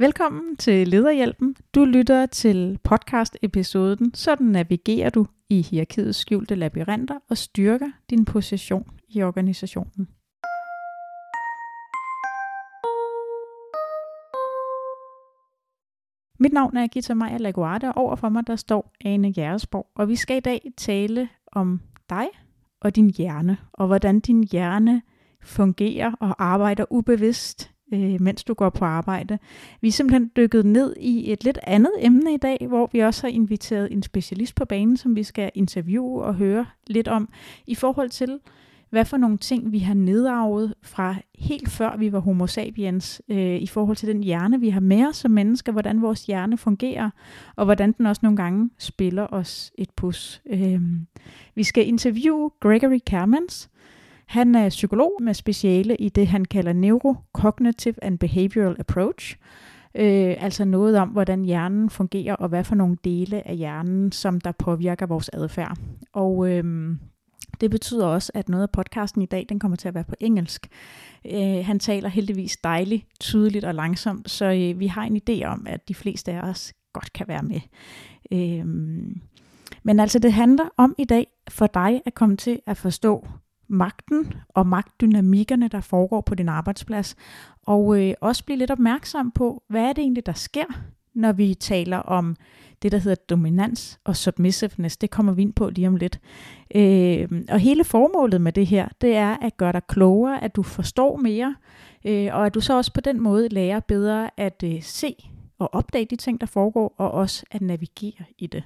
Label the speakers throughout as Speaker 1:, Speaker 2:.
Speaker 1: Velkommen til Lederhjælpen. Du lytter til podcast-episoden, sådan navigerer du i hierarkiets skjulte labyrinter og styrker din position i organisationen. Mit navn er Gita Maja Laguarda, og overfor mig der står Ane Jæresborg, og vi skal i dag tale om dig og din hjerne, og hvordan din hjerne fungerer og arbejder ubevidst øh, mens du går på arbejde. Vi er simpelthen dykket ned i et lidt andet emne i dag, hvor vi også har inviteret en specialist på banen, som vi skal interviewe og høre lidt om, i forhold til, hvad for nogle ting vi har nedarvet fra helt før vi var homo sapiens, øh, i forhold til den hjerne, vi har med os som mennesker, hvordan vores hjerne fungerer, og hvordan den også nogle gange spiller os et pus. Øh, vi skal interviewe Gregory Kermans, han er psykolog med speciale i det, han kalder Neurocognitive and Behavioral Approach. Øh, altså noget om, hvordan hjernen fungerer, og hvad for nogle dele af hjernen, som der påvirker vores adfærd. Og øh, det betyder også, at noget af podcasten i dag, den kommer til at være på engelsk. Øh, han taler heldigvis dejligt, tydeligt og langsomt, så øh, vi har en idé om, at de fleste af os godt kan være med. Øh, men altså, det handler om i dag for dig at komme til at forstå, magten og magtdynamikkerne, der foregår på din arbejdsplads, og øh, også blive lidt opmærksom på, hvad er det egentlig, der sker, når vi taler om det, der hedder dominans og submissiveness. Det kommer vi ind på lige om lidt. Øh, og hele formålet med det her, det er at gøre dig klogere, at du forstår mere, øh, og at du så også på den måde lærer bedre at øh, se og opdage de ting, der foregår, og også at navigere i det.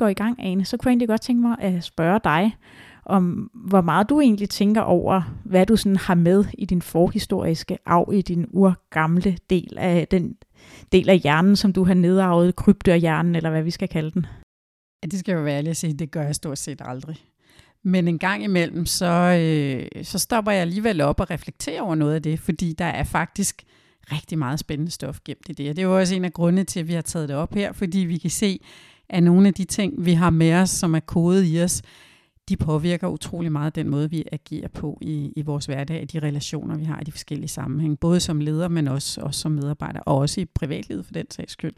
Speaker 1: Går i gang, Ane, så kunne jeg egentlig godt tænke mig at spørge dig, om hvor meget du egentlig tænker over, hvad du sådan har med i din forhistoriske arv, i din urgamle del af den del af hjernen, som du har nedarvet, kryptohjernen, eller hvad vi skal kalde den.
Speaker 2: Ja, det skal jo være ærlig at sige, det gør jeg stort set aldrig. Men en gang imellem, så, øh, så stopper jeg alligevel op og reflekterer over noget af det, fordi der er faktisk rigtig meget spændende stof gemt i det. Og det er jo også en af grundene til, at vi har taget det op her, fordi vi kan se, at nogle af de ting, vi har med os, som er kodet i os, de påvirker utrolig meget den måde, vi agerer på i, i vores hverdag, de relationer, vi har i de forskellige sammenhænge, både som leder, men også, også som medarbejder, og også i privatlivet for den sags skyld.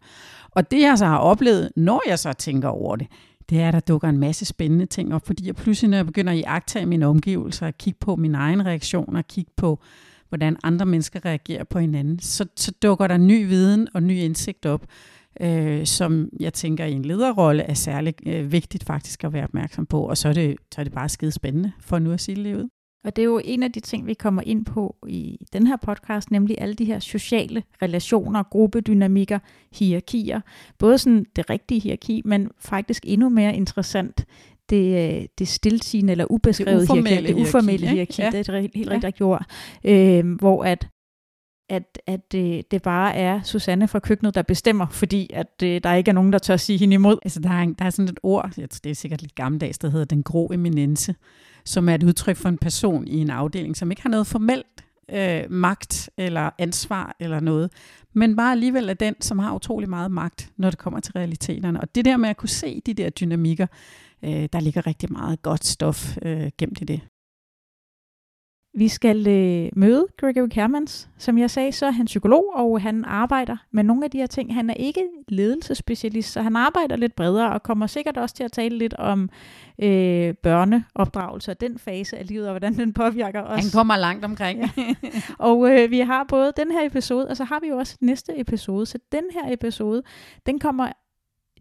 Speaker 2: Og det jeg så har oplevet, når jeg så tænker over det, det er, at der dukker en masse spændende ting op, fordi jeg pludselig, når jeg begynder at iagtage mine omgivelser, at kigge på min egen reaktion, og kigge på, hvordan andre mennesker reagerer på hinanden, så, så dukker der ny viden og ny indsigt op, øh, som jeg tænker i en lederrolle er særlig øh, vigtigt faktisk at være opmærksom på. Og så er det, så er det bare skide spændende, for nu at sige det ud.
Speaker 1: Og det er jo en af de ting, vi kommer ind på i den her podcast, nemlig alle de her sociale relationer, gruppedynamikker, hierarkier. Både sådan det rigtige hierarki, men faktisk endnu mere interessant, det, øh, det stiltigende eller ubeskrevet det hierarki, det uformelle hierarki, hierarki ja. det er et helt, helt ja. rigtigt ord, øh, hvor at at, at det, det bare er Susanne fra køkkenet, der bestemmer, fordi at øh, der ikke er nogen, der tør sige hende imod.
Speaker 2: Altså, der er, der er sådan et ord, det er sikkert lidt gammeldags, der hedder den grå eminence, som er et udtryk for en person i en afdeling, som ikke har noget formelt øh, magt eller ansvar eller noget, men bare alligevel er den, som har utrolig meget magt, når det kommer til realiteterne. Og det der med at kunne se de der dynamikker, øh, der ligger rigtig meget godt stof øh, gemt i det.
Speaker 1: Vi skal øh, møde Gregory Kermans. Som jeg sagde, så er han psykolog, og han arbejder med nogle af de her ting. Han er ikke ledelsesspecialist, så han arbejder lidt bredere, og kommer sikkert også til at tale lidt om øh, børneopdragelse og den fase af livet, og hvordan den påvirker os.
Speaker 2: Han kommer langt omkring.
Speaker 1: ja. Og øh, vi har både den her episode, og så har vi jo også næste episode. Så den her episode, den kommer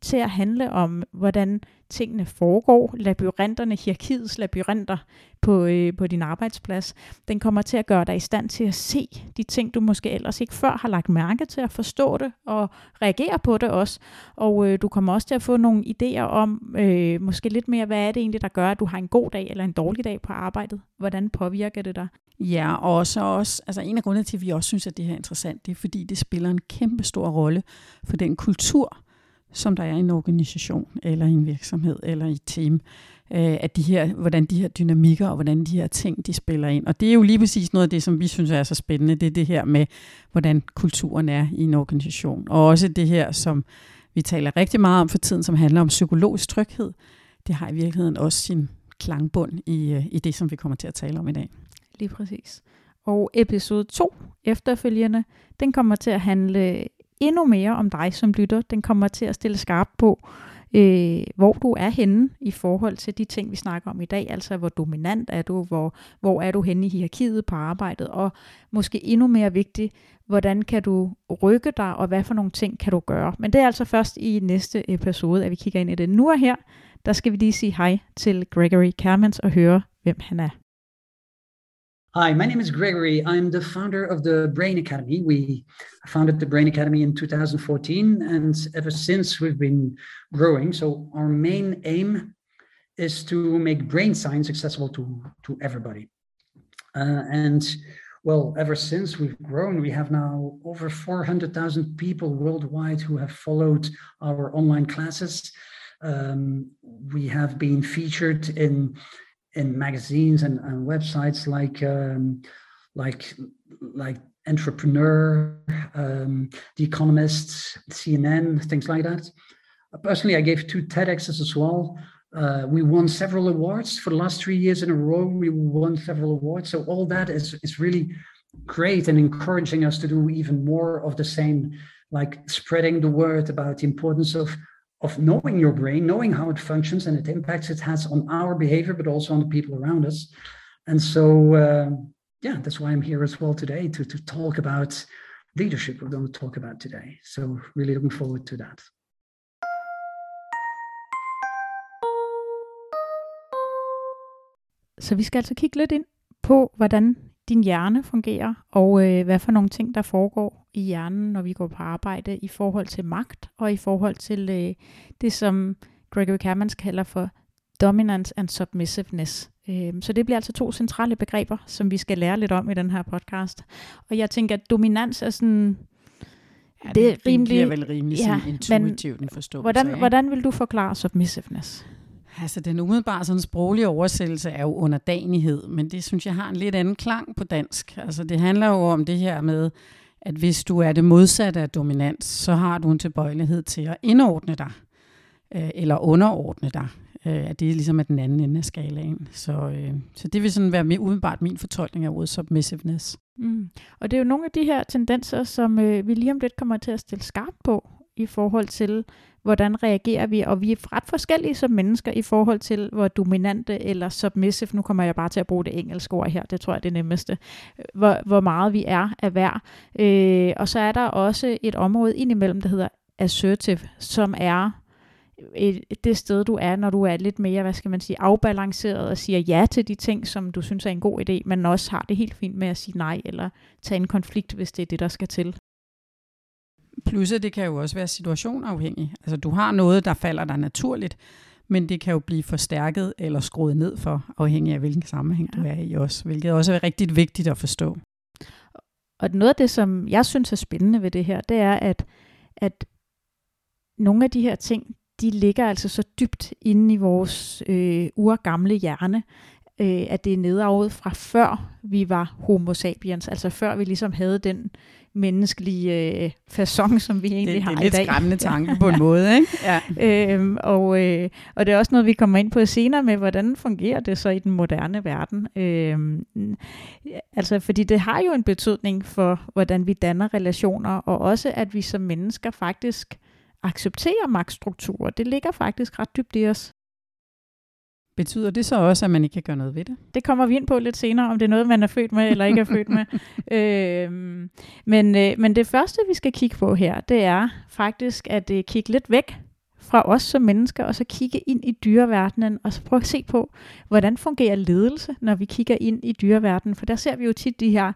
Speaker 1: til at handle om, hvordan tingene foregår, labyrinterne, hierarkiets labyrinter på, øh, på din arbejdsplads. Den kommer til at gøre dig i stand til at se de ting, du måske ellers ikke før har lagt mærke til, at forstå det og reagere på det også. Og øh, du kommer også til at få nogle idéer om, øh, måske lidt mere, hvad er det egentlig, der gør, at du har en god dag eller en dårlig dag på arbejdet? Hvordan påvirker det dig?
Speaker 2: Ja, og så også, altså en af grundene til, at vi også synes, at det her er interessant, det er, fordi det spiller en kæmpe stor rolle for den kultur, som der er i en organisation, eller i en virksomhed, eller i et team. øh, at de her, hvordan de her dynamikker og hvordan de her ting, de spiller ind. Og det er jo lige præcis noget af det, som vi synes er så spændende, det er det her med, hvordan kulturen er i en organisation. Og også det her, som vi taler rigtig meget om for tiden, som handler om psykologisk tryghed. Det har i virkeligheden også sin klangbund i, øh, i det, som vi kommer til at tale om i dag.
Speaker 1: Lige præcis. Og episode 2 efterfølgende, den kommer til at handle endnu mere om dig som lytter. Den kommer til at stille skarp på, øh, hvor du er henne i forhold til de ting, vi snakker om i dag. Altså, hvor dominant er du, hvor, hvor er du henne i hierarkiet på arbejdet, og måske endnu mere vigtigt, hvordan kan du rykke dig, og hvad for nogle ting kan du gøre. Men det er altså først i næste episode, at vi kigger ind i det. Nu og her, der skal vi lige sige hej til Gregory Kermans og høre, hvem han er.
Speaker 3: Hi, my name is Gregory. I'm the founder of the Brain Academy. We founded the Brain Academy in 2014, and ever since we've been growing. So, our main aim is to make brain science accessible to, to everybody. Uh, and well, ever since we've grown, we have now over 400,000 people worldwide who have followed our online classes. Um, we have been featured in in magazines and, and websites like um, like like entrepreneur um, the economist cnn things like that. Personally i gave two tedx's as well. Uh, we won several awards for the last three years in a row. We won several awards. So all that is is really great and encouraging us to do even more of the same like spreading the word about the importance of of knowing your brain, knowing how it functions and it impacts it has on our behavior, but also on the people around us. And so, uh, yeah, that's why I'm here as well today to, to talk about leadership we're going to talk about today. So, really looking forward to that.
Speaker 1: Så vi skal altså kigge lidt ind på, hvordan din hjerne fungerer, og øh, hvad for nogle ting, der foregår i hjernen, når vi går på arbejde, i forhold til magt, og i forhold til øh, det, som Gregory Kermans kalder for dominance and submissiveness. Øh, så det bliver altså to centrale begreber, som vi skal lære lidt om i den her podcast. Og jeg tænker, at dominans er sådan...
Speaker 2: Ja, det, det er rimelig, vel rimelig ja, intuitivt en forståelse
Speaker 1: hvordan, hvordan vil du forklare submissiveness?
Speaker 2: Altså den umiddelbare sådan sproglige oversættelse er jo underdanighed, men det synes jeg har en lidt anden klang på dansk. Altså det handler jo om det her med, at hvis du er det modsatte af dominans, så har du en tilbøjelighed til at indordne dig, øh, eller underordne dig. Øh, at det er ligesom at den anden ende af skalaen. Så, øh, så det vil sådan være mere umiddelbart min fortolkning af ordet submissiveness.
Speaker 1: Mm. Og det er jo nogle af de her tendenser, som øh, vi lige om lidt kommer til at stille skarpt på i forhold til, hvordan reagerer vi, og vi er ret forskellige som mennesker i forhold til, hvor dominante eller submissive, nu kommer jeg bare til at bruge det engelske ord her, det tror jeg er det nemmeste, hvor, hvor meget vi er af hver. Øh, og så er der også et område indimellem, der hedder assertive, som er et, det sted, du er, når du er lidt mere, hvad skal man sige, afbalanceret og siger ja til de ting, som du synes er en god idé, men også har det helt fint med at sige nej, eller tage en konflikt, hvis det er det, der skal til.
Speaker 2: Plus at det kan jo også være situationafhængigt. Altså du har noget, der falder dig naturligt, men det kan jo blive forstærket eller skruet ned for, afhængig af hvilken sammenhæng ja. du er i også, hvilket også er rigtig vigtigt at forstå.
Speaker 1: Og noget af det, som jeg synes er spændende ved det her, det er, at, at nogle af de her ting, de ligger altså så dybt inde i vores øh, urgamle hjerne, øh, at det er nedarvet fra før vi var homo sapiens, altså før vi ligesom havde den menneskelige øh, façon, som vi egentlig
Speaker 2: det,
Speaker 1: har
Speaker 2: i dag. Det
Speaker 1: er
Speaker 2: lidt skræmmende tanke på en måde, ikke?
Speaker 1: Ja. øhm, og, øh, og det er også noget, vi kommer ind på senere med, hvordan fungerer det så i den moderne verden. Øhm, altså, fordi det har jo en betydning for, hvordan vi danner relationer, og også, at vi som mennesker faktisk accepterer magtstrukturer. Det ligger faktisk ret dybt i os.
Speaker 2: Betyder det så også, at man ikke kan gøre noget ved det?
Speaker 1: Det kommer vi ind på lidt senere, om det er noget, man er født med eller ikke er født med. øhm, men, øh, men det første, vi skal kigge på her, det er faktisk at øh, kigge lidt væk fra os som mennesker, og så kigge ind i dyreverdenen, og så prøve at se på, hvordan fungerer ledelse, når vi kigger ind i dyreverdenen. For der ser vi jo tit de her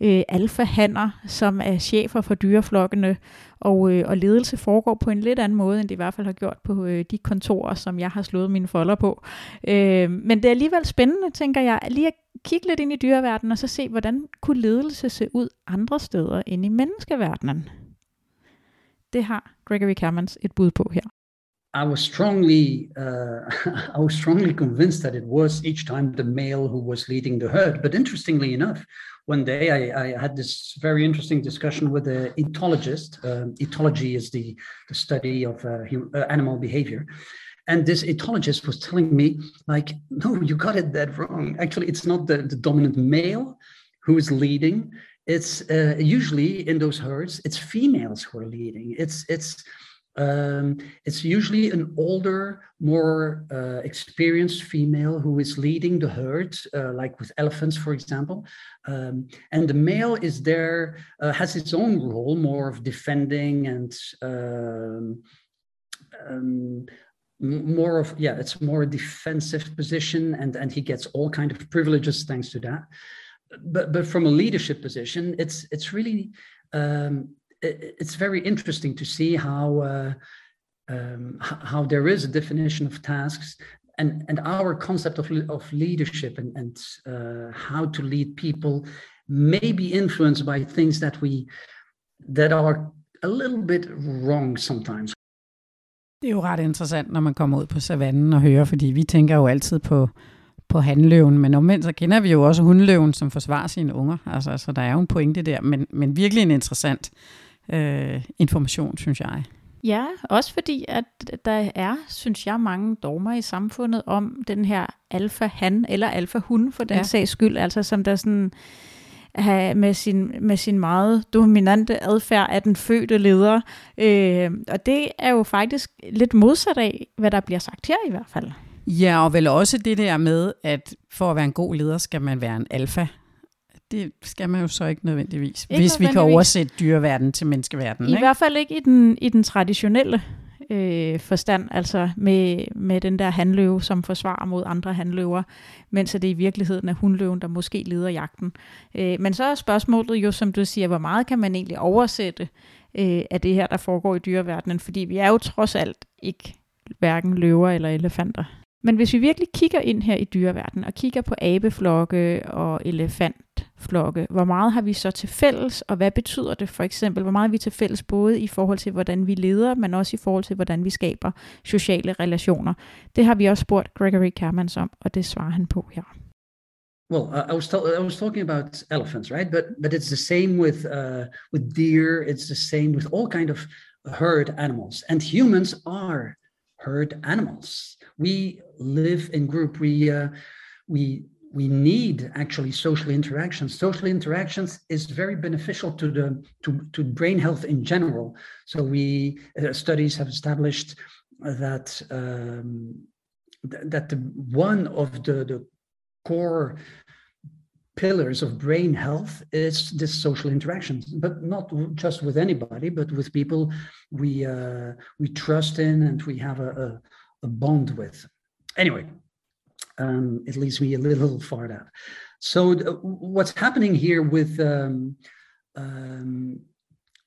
Speaker 1: øh, alfahanner, som er chefer for dyreflokkene, og, øh, og ledelse foregår på en lidt anden måde, end det i hvert fald har gjort på øh, de kontorer, som jeg har slået mine folder på. Øh, men det er alligevel spændende, tænker jeg, lige at kigge lidt ind i dyreverdenen, og så se, hvordan kunne ledelse se ud andre steder end i menneskeverdenen. Det har Gregory Cammons et bud på her.
Speaker 3: I was strongly uh, I was strongly convinced that it was each time the male who was leading the herd. But interestingly enough, one day I, I had this very interesting discussion with an etologist. Um, etology is the, the study of uh, uh, animal behavior. And this etologist was telling me, like, no, you got it that wrong. Actually, it's not the, the dominant male who is leading. It's uh, usually in those herds, it's females who are leading. It's it's um, it's usually an older, more uh, experienced female who is leading the herd, uh, like with elephants, for example. Um, and the male is there, uh, has its own role, more of defending and um, um more of yeah, it's more a defensive position, and and he gets all kind of privileges thanks to that. But but from a leadership position, it's it's really um, it's very interesting to see how uh, um, how there is a definition of tasks and and our concept of, of leadership and, and uh, how to lead people may be influenced by things that we that are a little bit wrong sometimes.
Speaker 2: Det er jo ret interessant, når man kommer ud på savannen og hører, fordi vi tænker jo altid på, på handløven, men omvendt så kender vi jo også hundløven, som forsvarer sine unger. Altså, så der er jo en pointe der, men, men virkelig en interessant øh, information, synes jeg.
Speaker 1: Ja, også fordi, at der er, synes jeg, mange dogmer i samfundet om den her alfa-han eller alfa-hun for den ja. sags skyld, altså som der sådan med sin, med sin meget dominante adfærd af den fødte leder. Øh, og det er jo faktisk lidt modsat af, hvad der bliver sagt her i hvert fald.
Speaker 2: Ja, og vel også det der med, at for at være en god leder, skal man være en alfa det skal man jo så ikke nødvendigvis, ikke hvis nødvendigvis. vi kan oversætte dyreverdenen til menneskeverdenen.
Speaker 1: I ikke? hvert fald ikke i den, i den traditionelle øh, forstand, altså med, med den der handløve, som forsvarer mod andre handløver, mens det i virkeligheden er hundløven, der måske leder jagten. Øh, men så er spørgsmålet jo, som du siger, hvor meget kan man egentlig oversætte øh, af det her, der foregår i dyreverdenen, fordi vi er jo trods alt ikke hverken løver eller elefanter. Men hvis vi virkelig kigger ind her i dyreverdenen og kigger på abeflokke og flokke, hvor meget har vi så til fælles, og hvad betyder det for eksempel? Hvor meget har vi til fælles både i forhold til, hvordan vi leder, men også i forhold til, hvordan vi skaber sociale relationer? Det har vi også spurgt Gregory Kermans om, og det svarer han på her.
Speaker 3: Well, uh, I was I was talking about elephants, right? But but it's the same with uh, with deer. It's the same with all kind of herd animals, and humans are herd animals. We live in group. We uh, we we need actually social interactions. Social interactions is very beneficial to the to, to brain health in general. So we uh, studies have established that um, th- that the one of the the core pillars of brain health is this social interactions but not just with anybody but with people we uh, we trust in and we have a, a, a bond with anyway um, it leads me a little far out so th- what's happening here with um, um,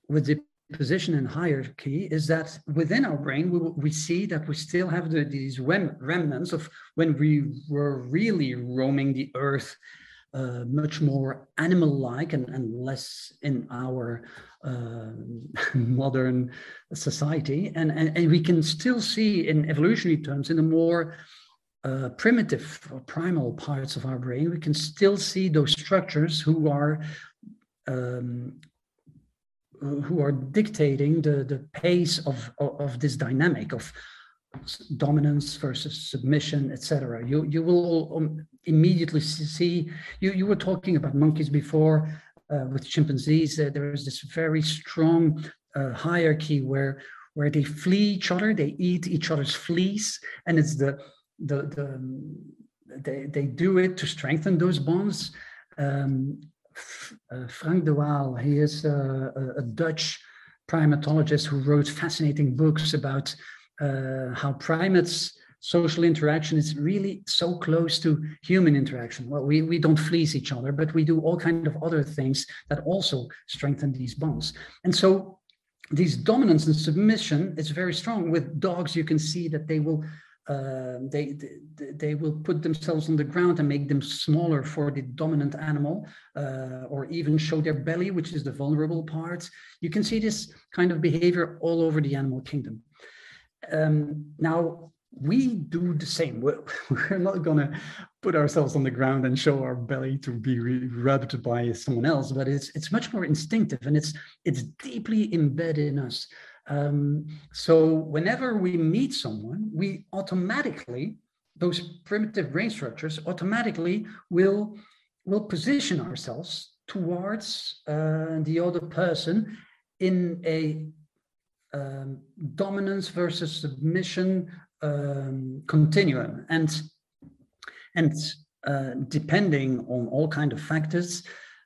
Speaker 3: with the position and hierarchy is that within our brain we, we see that we still have the, these rem- remnants of when we were really roaming the earth uh, much more animal-like and, and less in our uh, modern society. And, and, and we can still see in evolutionary terms, in a more uh, primitive or primal parts of our brain, we can still see those structures who are um, who are dictating the, the pace of, of, of this dynamic of dominance versus submission, etc. You you will um, immediately see. You you were talking about monkeys before uh, with chimpanzees. Uh, there is this very strong uh, hierarchy where where they flee each other, they eat each other's fleas, and it's the the the they they do it to strengthen those bonds. Um, uh, Frank de Waal, he is a, a Dutch primatologist who wrote fascinating books about uh, how primates social interaction is really so close to human interaction. Well we, we don't fleece each other but we do all kind of other things that also strengthen these bonds. And so these dominance and submission is very strong. With dogs you can see that they will uh, they, they, they will put themselves on the ground and make them smaller for the dominant animal, uh, or even show their belly, which is the vulnerable part. You can see this kind of behavior all over the animal kingdom. um, now we do the same. We're, we're not to put ourselves on the ground and show our belly to be rubbed by someone else, but it's it's much more instinctive and it's it's deeply embedded in us. Um, so whenever we meet someone, we automatically those primitive brain structures automatically will will position ourselves towards uh, the other person in a um, dominance versus submission um, continuum. And and uh, depending on all kind of factors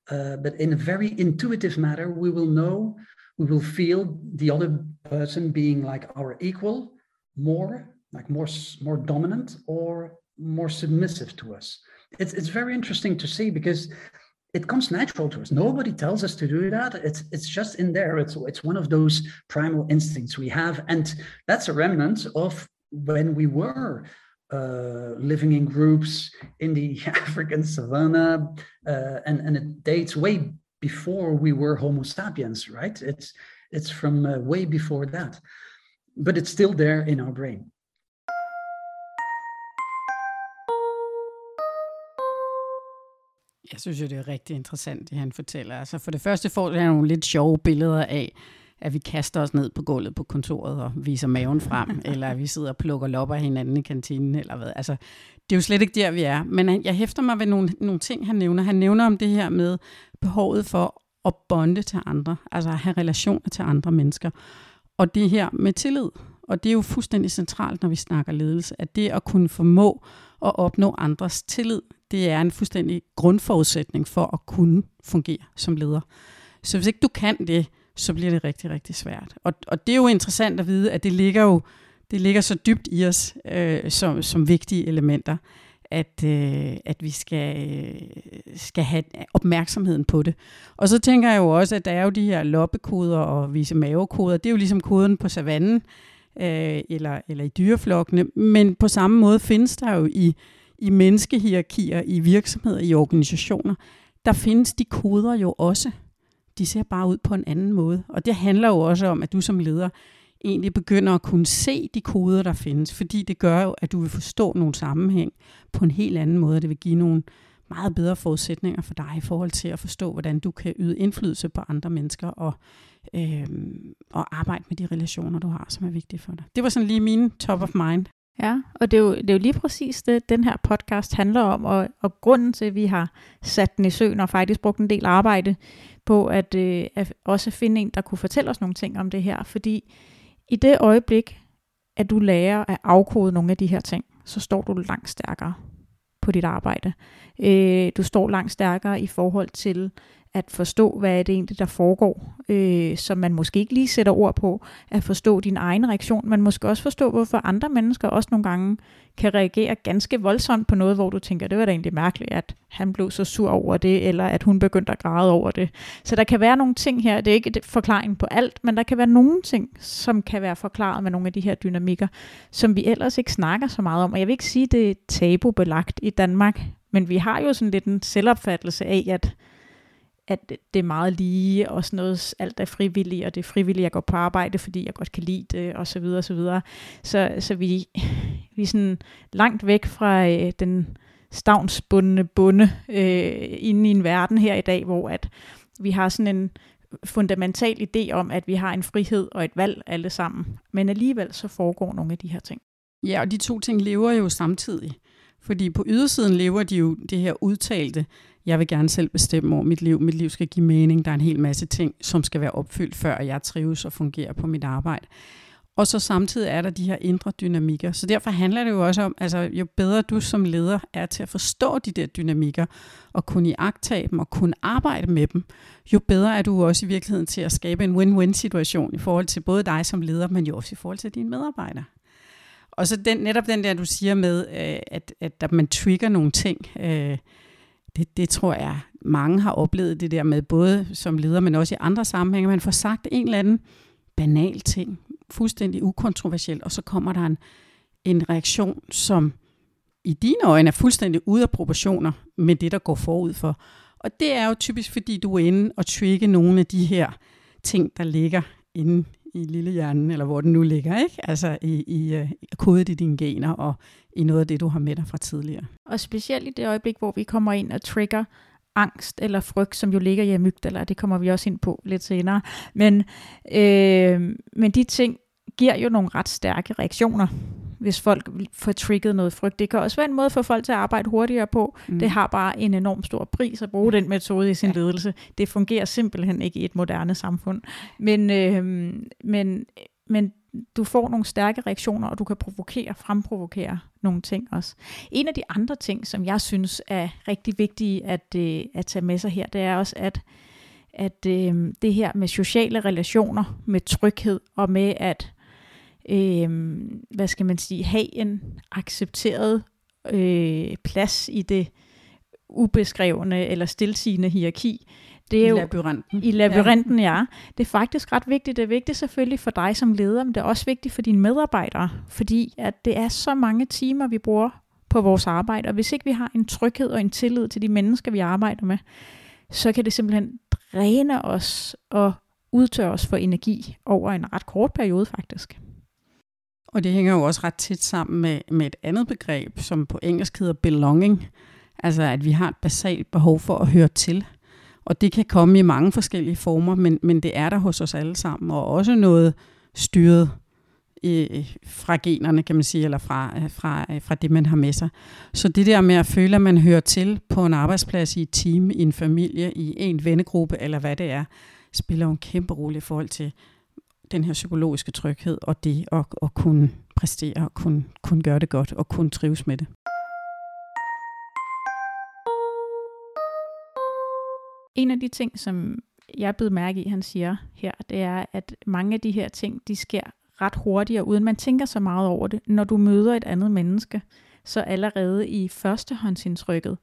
Speaker 3: uh, but in a very intuitive manner we will know we will feel the other person being like our equal more like more more dominant or more submissive to us it's it's very interesting to see because it comes natural to us. Nobody tells us to do that. It's it's just in there. It's it's one of those primal instincts we have, and that's a remnant of when we were uh, living in groups in the African savannah, uh, and and it dates way before we were Homo sapiens, right? It's it's from uh, way before that, but it's still there in our brain.
Speaker 2: Jeg synes jo, det er rigtig interessant, det han fortæller. Altså for det første får han nogle lidt sjove billeder af, at vi kaster os ned på gulvet på kontoret og viser maven frem, eller at vi sidder og plukker lopper af hinanden i kantinen, eller hvad. Altså, det er jo slet ikke der, vi er. Men jeg hæfter mig ved nogle, nogle ting, han nævner. Han nævner om det her med behovet for at bonde til andre, altså at have relationer til andre mennesker. Og det her med tillid. Og det er jo fuldstændig centralt, når vi snakker ledelse, at det at kunne formå at opnå andres tillid, det er en fuldstændig grundforudsætning for at kunne fungere som leder. Så hvis ikke du kan det, så bliver det rigtig, rigtig svært. Og, og det er jo interessant at vide, at det ligger jo det ligger så dybt i os øh, som, som vigtige elementer, at, øh, at vi skal, øh, skal have opmærksomheden på det. Og så tænker jeg jo også, at der er jo de her loppekoder og vise mavekoder. Det er jo ligesom koden på savannen øh, eller, eller i dyreflokkene. Men på samme måde findes der jo i i menneskehierarkier, i virksomheder, i organisationer, der findes de koder jo også. De ser bare ud på en anden måde. Og det handler jo også om, at du som leder egentlig begynder at kunne se de koder, der findes, fordi det gør jo, at du vil forstå nogle sammenhæng på en helt anden måde. Det vil give nogle meget bedre forudsætninger for dig i forhold til at forstå, hvordan du kan yde indflydelse på andre mennesker og, øh, og arbejde med de relationer, du har, som er vigtige for dig. Det var sådan lige min top of mind.
Speaker 1: Ja, og det er, jo, det er jo lige præcis det, den her podcast handler om, og, og grunden til, at vi har sat den i søen og faktisk brugt en del arbejde på at, øh, at også finde en, der kunne fortælle os nogle ting om det her. Fordi i det øjeblik, at du lærer at afkode nogle af de her ting, så står du langt stærkere på dit arbejde. Øh, du står langt stærkere i forhold til at forstå, hvad er det egentlig, der foregår, øh, som man måske ikke lige sætter ord på, at forstå din egen reaktion, men måske også forstå, hvorfor andre mennesker også nogle gange kan reagere ganske voldsomt på noget, hvor du tænker, det var da egentlig mærkeligt, at han blev så sur over det, eller at hun begyndte at græde over det. Så der kan være nogle ting her, det er ikke et forklaring på alt, men der kan være nogle ting, som kan være forklaret med nogle af de her dynamikker, som vi ellers ikke snakker så meget om. Og jeg vil ikke sige, det er tabubelagt i Danmark, men vi har jo sådan lidt en selvopfattelse af, at at det er meget lige, og sådan noget, alt er frivilligt, og det er frivilligt, jeg går på arbejde, fordi jeg godt kan lide det, og så videre, og så videre. Så, så vi, vi er sådan langt væk fra øh, den stavnsbundne bunde øh, inde i en verden her i dag, hvor at vi har sådan en fundamental idé om, at vi har en frihed og et valg alle sammen. Men alligevel så foregår nogle af de her ting.
Speaker 2: Ja, og de to ting lever jo samtidig. Fordi på ydersiden lever de jo det her udtalte, jeg vil gerne selv bestemme over mit liv. Mit liv skal give mening. Der er en hel masse ting, som skal være opfyldt, før jeg trives og fungerer på mit arbejde. Og så samtidig er der de her indre dynamikker. Så derfor handler det jo også om, altså jo bedre du som leder er til at forstå de der dynamikker, og kunne iagtage dem og kunne arbejde med dem, jo bedre er du også i virkeligheden til at skabe en win-win situation i forhold til både dig som leder, men jo også i forhold til dine medarbejdere. Og så den, netop den der, du siger med, øh, at, at man trigger nogle ting, øh, det, det tror jeg, mange har oplevet det der med, både som leder, men også i andre sammenhænge. Man får sagt en eller anden banal ting, fuldstændig ukontroversiel, og så kommer der en, en reaktion, som i dine øjne er fuldstændig ude af proportioner med det, der går forud for. Og det er jo typisk, fordi du er inde og trigge nogle af de her ting, der ligger inde i lillehjernen, eller hvor den nu ligger, ikke? Altså i, i i kodet i dine gener og i noget af det, du har med dig fra tidligere.
Speaker 1: Og specielt i det øjeblik, hvor vi kommer ind og trigger angst eller frygt, som jo ligger i amygdala, det kommer vi også ind på lidt senere. Men, øh, men de ting giver jo nogle ret stærke reaktioner, hvis folk får trigget noget frygt. Det kan også være en måde for folk til at arbejde hurtigere på. Mm. Det har bare en enorm stor pris at bruge den metode i sin ja. ledelse. Det fungerer simpelthen ikke i et moderne samfund. Men, øh, men, men du får nogle stærke reaktioner, og du kan provokere, fremprovokere nogle ting også. En af de andre ting, som jeg synes er rigtig vigtige at, øh, at tage med sig her, det er også, at, at øh, det her med sociale relationer, med tryghed og med at, øh, hvad skal man sige, have en accepteret øh, plads i det ubeskrevne eller stilsigende hierarki,
Speaker 2: det er jo, I labyrinten.
Speaker 1: I labyrinten, ja. ja. Det er faktisk ret vigtigt. Det er vigtigt selvfølgelig for dig som leder, men det er også vigtigt for dine medarbejdere, fordi at det er så mange timer, vi bruger på vores arbejde, og hvis ikke vi har en tryghed og en tillid til de mennesker, vi arbejder med, så kan det simpelthen dræne os og udtørre os for energi over en ret kort periode faktisk.
Speaker 2: Og det hænger jo også ret tæt sammen med, med et andet begreb, som på engelsk hedder belonging. Altså at vi har et basalt behov for at høre til. Og det kan komme i mange forskellige former, men, men det er der hos os alle sammen, og også noget styret øh, fra generne, kan man sige, eller fra, øh, fra, øh, fra det, man har med sig. Så det der med at føle, at man hører til på en arbejdsplads, i et team, i en familie, i en vennegruppe, eller hvad det er, spiller en kæmpe rolle i forhold til den her psykologiske tryghed, og det at, at kunne præstere, og kunne, kunne gøre det godt, og kunne trives med det.
Speaker 1: En af de ting, som jeg blev mærke i, han siger her, det er, at mange af de her ting, de sker ret hurtigt, og uden man tænker så meget over det. Når du møder et andet menneske, så allerede i førstehåndsindtrykket,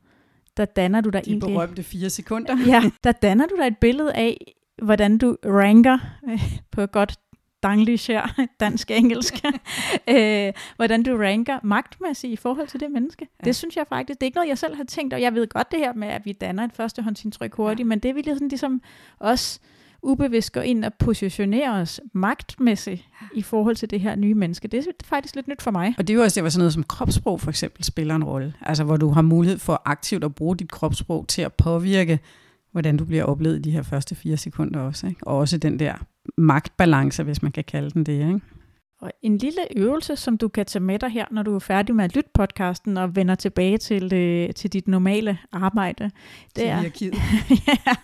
Speaker 1: der danner du dig
Speaker 2: de egentlig... De berømte fire sekunder.
Speaker 1: ja, der danner du dig et billede af, hvordan du ranker øh, på godt danglish her, dansk-engelsk, øh, hvordan du ranker magtmæssigt i forhold til det menneske. Ja. Det synes jeg faktisk, det er ikke noget, jeg selv har tænkt, og jeg ved godt det her med, at vi danner et førstehåndsindtryk hurtigt, ja. men det vil ligesom, ligesom også ubevidst gå ind og positionere os magtmæssigt i forhold til det her nye menneske. Det er faktisk lidt nyt for mig.
Speaker 2: Og det er jo også det, sådan noget som kropssprog for eksempel spiller en rolle. Altså hvor du har mulighed for aktivt at bruge dit kropssprog til at påvirke, hvordan du bliver oplevet i de her første fire sekunder også. Ikke? Og også den der magtbalance, hvis man kan kalde den det. Ikke?
Speaker 1: Og en lille øvelse, som du kan tage med dig her, når du er færdig med at lytte podcasten og vender tilbage til, øh, til dit normale arbejde.
Speaker 2: Det er,
Speaker 1: ja,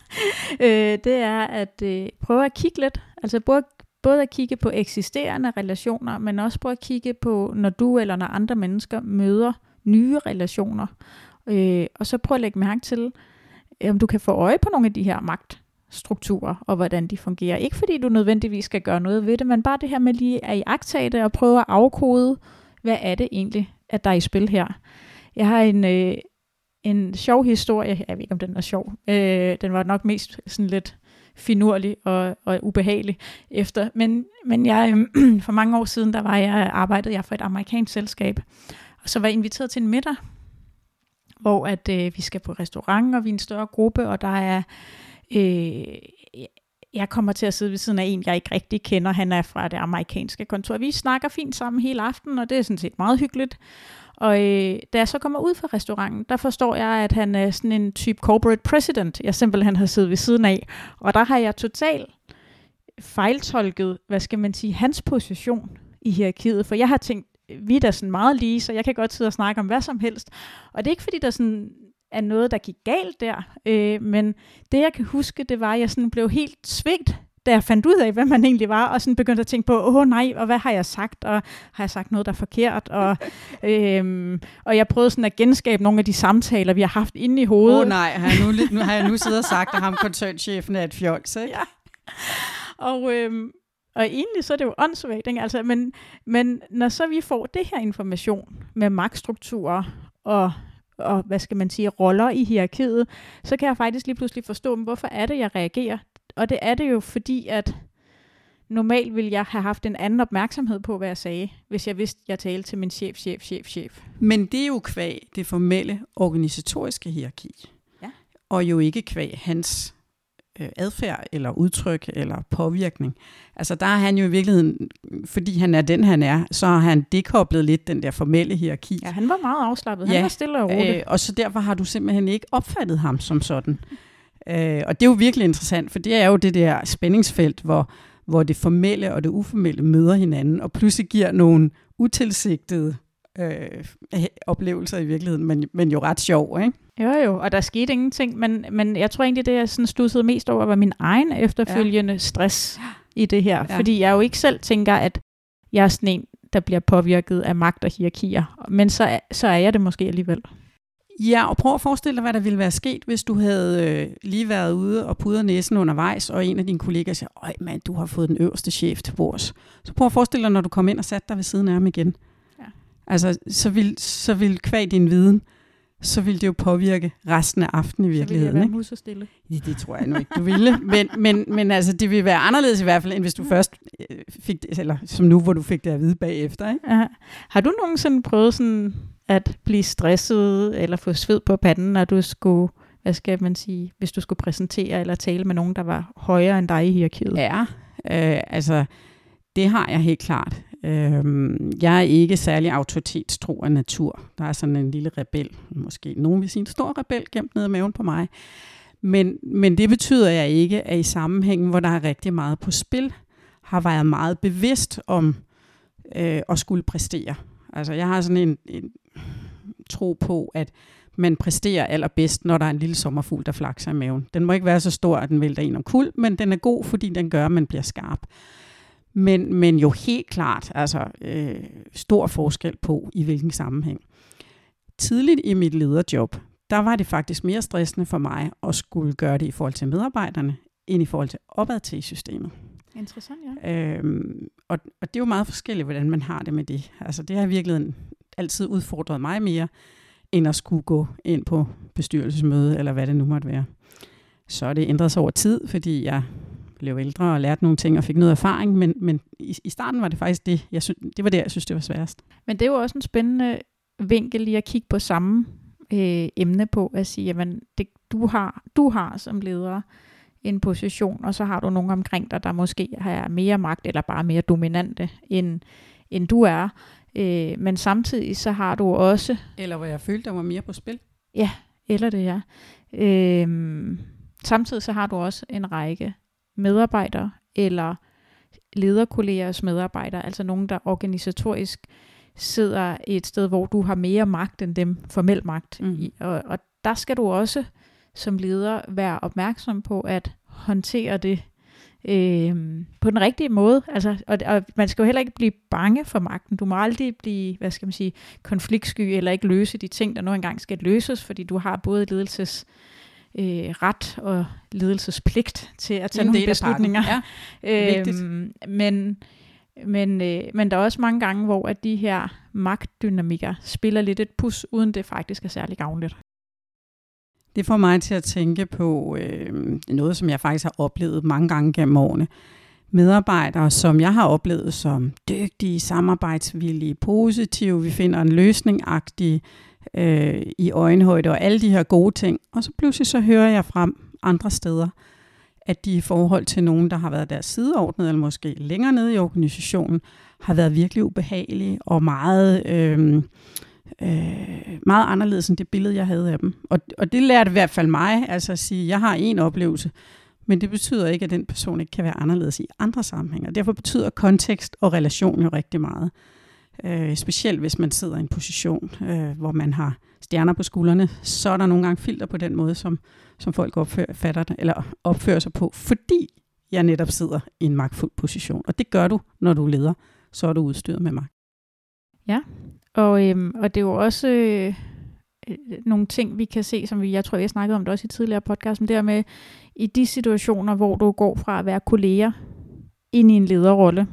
Speaker 1: øh, det er at øh, prøve at kigge lidt, altså både, både at kigge på eksisterende relationer, men også prøve at kigge på, når du eller når andre mennesker møder nye relationer. Øh, og så prøve at lægge mærke til, Øh, om du kan få øje på nogle af de her magtstrukturer, og hvordan de fungerer. Ikke fordi du nødvendigvis skal gøre noget ved det, men bare det her med lige at iagtage det og prøve at afkode, hvad er det egentlig, at der er i spil her. Jeg har en, øh, en sjov historie, jeg ved ikke om den er sjov, øh, den var nok mest sådan lidt finurlig og, og ubehagelig efter, men, men jeg, øh, for mange år siden, der var jeg, arbejdede jeg for et amerikansk selskab, og så var jeg inviteret til en middag, hvor at øh, vi skal på restaurant, og vi er en større gruppe, og der er Øh, jeg kommer til at sidde ved siden af en, jeg ikke rigtig kender. Han er fra det amerikanske kontor. Vi snakker fint sammen hele aftenen, og det er sådan set meget hyggeligt. Og øh, da jeg så kommer ud fra restauranten, der forstår jeg, at han er sådan en type corporate president, jeg simpelthen har siddet ved siden af. Og der har jeg totalt fejltolket, hvad skal man sige, hans position i hierarkiet. For jeg har tænkt, vi er da sådan meget lige, så jeg kan godt sidde og snakke om hvad som helst. Og det er ikke fordi, der sådan er noget, der gik galt der. Øh, men det, jeg kan huske, det var, at jeg sådan blev helt svigt, da jeg fandt ud af, hvad man egentlig var, og sådan begyndte at tænke på, åh nej, og hvad har jeg sagt, og har jeg sagt noget, der er forkert, og, øhm, og jeg prøvede sådan at genskabe nogle af de samtaler, vi har haft inde i hovedet.
Speaker 2: Åh oh, nej, har jeg, nu, nu har jeg nu siddet og sagt, at ham koncernchefen er et fjols, ikke? Ja.
Speaker 1: Og, øhm, og egentlig så er det jo åndssvagt, ikke? Altså, men, men når så vi får det her information med magtstrukturer og og hvad skal man sige, roller i hierarkiet, så kan jeg faktisk lige pludselig forstå, hvorfor er det, jeg reagerer. Og det er det jo fordi, at normalt ville jeg have haft en anden opmærksomhed på, hvad jeg sagde, hvis jeg vidste, at jeg talte til min chef, chef, chef, chef.
Speaker 2: Men det er jo kvæg det formelle organisatoriske hierarki. Ja. Og jo ikke kvæg hans øh, adfærd, eller udtryk, eller påvirkning. Altså der er han jo i virkeligheden, fordi han er den, han er, så har han dekoblet lidt den der formelle hierarki.
Speaker 1: Ja, han var meget afslappet. Han
Speaker 2: Ja,
Speaker 1: var stille og rolig.
Speaker 2: Øh, og så derfor har du simpelthen ikke opfattet ham som sådan. Øh, og det er jo virkelig interessant, for det er jo det der spændingsfelt, hvor, hvor det formelle og det uformelle møder hinanden, og pludselig giver nogle utilsigtede øh, oplevelser i virkeligheden, men, men jo ret sjov, ikke?
Speaker 1: Jo jo, og der skete ingenting, men, men jeg tror egentlig, det jeg sådan stussede mest over, var min egen efterfølgende ja. stress i det her.
Speaker 2: Ja.
Speaker 1: Fordi jeg jo ikke selv tænker, at jeg er sådan en, der bliver påvirket af magt og hierarkier. Men så, så er jeg det måske alligevel.
Speaker 2: Ja, og prøv at forestille dig, hvad der ville være sket, hvis du havde øh, lige været ude og pudret næsen undervejs, og en af dine kollegaer siger, øj mand, du har fået den øverste chef til bords. Så prøv at forestille dig, når du kom ind og satte dig ved siden af ham igen. Altså, så vil, så vil kvæg din viden, så vil det jo påvirke resten af aftenen i
Speaker 1: Så vil jeg
Speaker 2: virkeligheden.
Speaker 1: være musestille.
Speaker 2: Ja, det tror jeg nu ikke, du ville. Men, men, men altså, det vil være anderledes i hvert fald, end hvis du først øh, fik det, eller som nu, hvor du fik det at vide bagefter. Ikke?
Speaker 1: Ja. Har du nogensinde prøvet sådan at blive stresset eller få sved på panden, når du skulle, hvad skal man sige, hvis du skulle præsentere eller tale med nogen, der var højere end dig i hierarkiet?
Speaker 2: Ja, øh, altså det har jeg helt klart. Øhm, jeg er ikke særlig autoritetstro af natur. Der er sådan en lille rebel, måske nogen vil sige en stor rebel gemt nede i maven på mig. Men, men det betyder jeg ikke, at i sammenhængen, hvor der er rigtig meget på spil, har været meget bevidst om øh, at skulle præstere. Altså jeg har sådan en, en tro på, at man præsterer allerbedst, når der er en lille sommerfugl, der flakser i maven. Den må ikke være så stor, at den vælter en om kul, men den er god, fordi den gør, at man bliver skarp. Men, men jo helt klart, altså øh, stor forskel på, i hvilken sammenhæng. Tidligt i mit lederjob, der var det faktisk mere stressende for mig at skulle gøre det i forhold til medarbejderne, end i forhold til opad til systemet.
Speaker 1: Interessant, ja.
Speaker 2: Øhm, og, og det er jo meget forskelligt, hvordan man har det med det. Altså det har i virkeligheden altid udfordret mig mere, end at skulle gå ind på bestyrelsesmøde, eller hvad det nu måtte være. Så er det ændret sig over tid, fordi jeg blev ældre og lærte nogle ting og fik noget erfaring, men, men i, i starten var det faktisk det, jeg synes, det var det, jeg synes, det var sværest.
Speaker 1: Men det er jo også en spændende vinkel lige at kigge på samme øh, emne på, at sige, jamen, det, du, har, du har som leder en position, og så har du nogen omkring dig, der måske har mere magt, eller bare mere dominante, end, end du er. Øh, men samtidig så har du også,
Speaker 2: Eller hvor jeg følte, der var mere på spil.
Speaker 1: eller det er, øh, samtidig så har du også en række medarbejdere, eller lederkollegers medarbejdere, altså nogen, der organisatorisk sidder et sted, hvor du har mere magt end dem, formel magt.
Speaker 2: Mhm.
Speaker 1: I, og, og der skal du også som leder være opmærksom på at håndtere det øh, på den rigtige måde. Altså, og, og man skal jo heller ikke blive bange for magten. Du må aldrig blive, hvad skal man sige, konfliktsky eller ikke løse de ting, der nu engang skal løses, fordi du har både ledelses øh, ret og ledelsespligt til at tage
Speaker 2: En
Speaker 1: nogle beslutninger.
Speaker 2: Ja.
Speaker 1: Øhm, men, men, øh, men der er også mange gange, hvor at de her magtdynamikker spiller lidt et pus, uden det faktisk er særlig gavnligt.
Speaker 2: Det får mig til at tænke på øh, noget, som jeg faktisk har oplevet mange gange gennem årene. Medarbejdere, som jeg har oplevet som dygtige, samarbejdsvillige, positive, vi finder en løsningagtig øh, i øjenhøjde og alle de her gode ting. Og så pludselig så hører jeg frem andre steder, at de i forhold til nogen, der har været deres sideordnet, eller måske længere nede i organisationen, har været virkelig ubehagelige og meget... Øh, øh, meget anderledes end det billede, jeg havde af dem. Og, og det lærte i hvert fald mig, altså at sige, jeg har en oplevelse, men det betyder ikke, at den person ikke kan være anderledes i andre sammenhænge. Derfor betyder kontekst og relation jo rigtig meget. Øh, specielt hvis man sidder i en position, øh, hvor man har stjerner på skuldrene, så er der nogle gange filter på den måde, som, som folk opfører, fatter det, eller opfører sig på, fordi jeg netop sidder i en magtfuld position. Og det gør du, når du leder. Så er du udstyret med magt.
Speaker 1: Ja, Og, øhm, og det er jo også øh, øh, nogle ting, vi kan se, som vi, jeg tror, jeg snakkede om det også i tidligere podcast, men det her med, i de situationer, hvor du går fra at være kolleger ind i en lederrolle,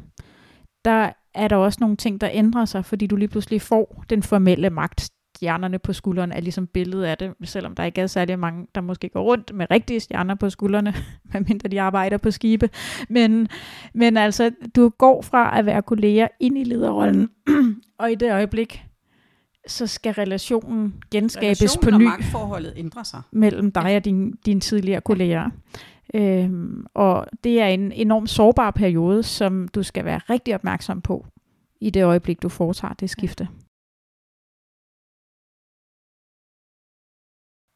Speaker 1: der er der også nogle ting, der ændrer sig, fordi du lige pludselig får den formelle magt. Stjernerne på skuldrene er ligesom billedet af det, selvom der ikke er særlig mange, der måske går rundt med rigtige stjerner på skuldrene, medmindre de arbejder på skibe. Men, men altså, du går fra at være kolleger ind i lederrollen, og i det øjeblik, så skal relationen genskabes på ny
Speaker 2: og magtforholdet ændrer sig.
Speaker 1: mellem dig og din, dine tidligere kolleger. Øhm, og det er en enormt sårbar periode, som du skal være rigtig opmærksom på i det øjeblik, du foretager det skifte.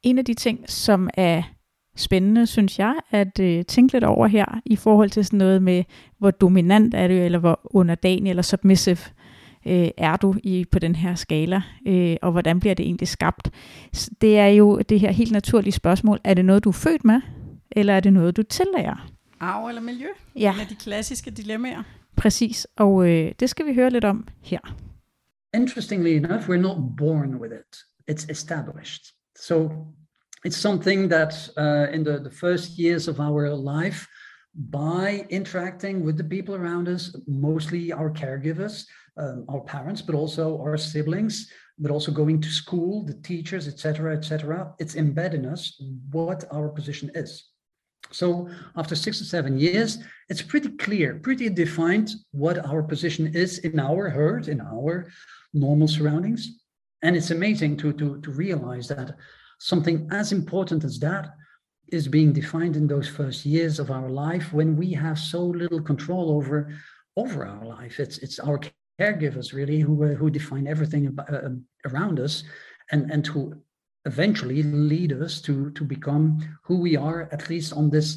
Speaker 1: En af de ting, som er spændende, synes jeg, at øh, tænke lidt over her, i forhold til sådan noget med, hvor dominant er du, eller hvor underdanig eller submissive øh, er du i på den her skala, øh, og hvordan bliver det egentlig skabt? Det er jo det her helt naturlige spørgsmål, er det noget, du er født med, eller er det noget, du tillærer?
Speaker 2: Arv eller miljø?
Speaker 1: Ja.
Speaker 2: En af de klassiske dilemmaer.
Speaker 1: Præcis, og øh, det skal vi høre lidt om her.
Speaker 3: Interestingly enough, we're not born with it. It's established. So it's something that uh, in the, the first years of our life, by interacting with the people around us, mostly our caregivers, um, our parents, but also our siblings, but also going to school, the teachers, etc., etc. It's embedded in us what our position is. So after six or seven years, it's pretty clear, pretty defined what our position is in our herd, in our normal surroundings. And it's amazing to, to, to realize that something as important as that is being defined in those first years of our life when we have so little control over over our life. It's it's our caregivers really who uh, who define everything about, uh, around us, and and who eventually lead us to to become who we are at least on this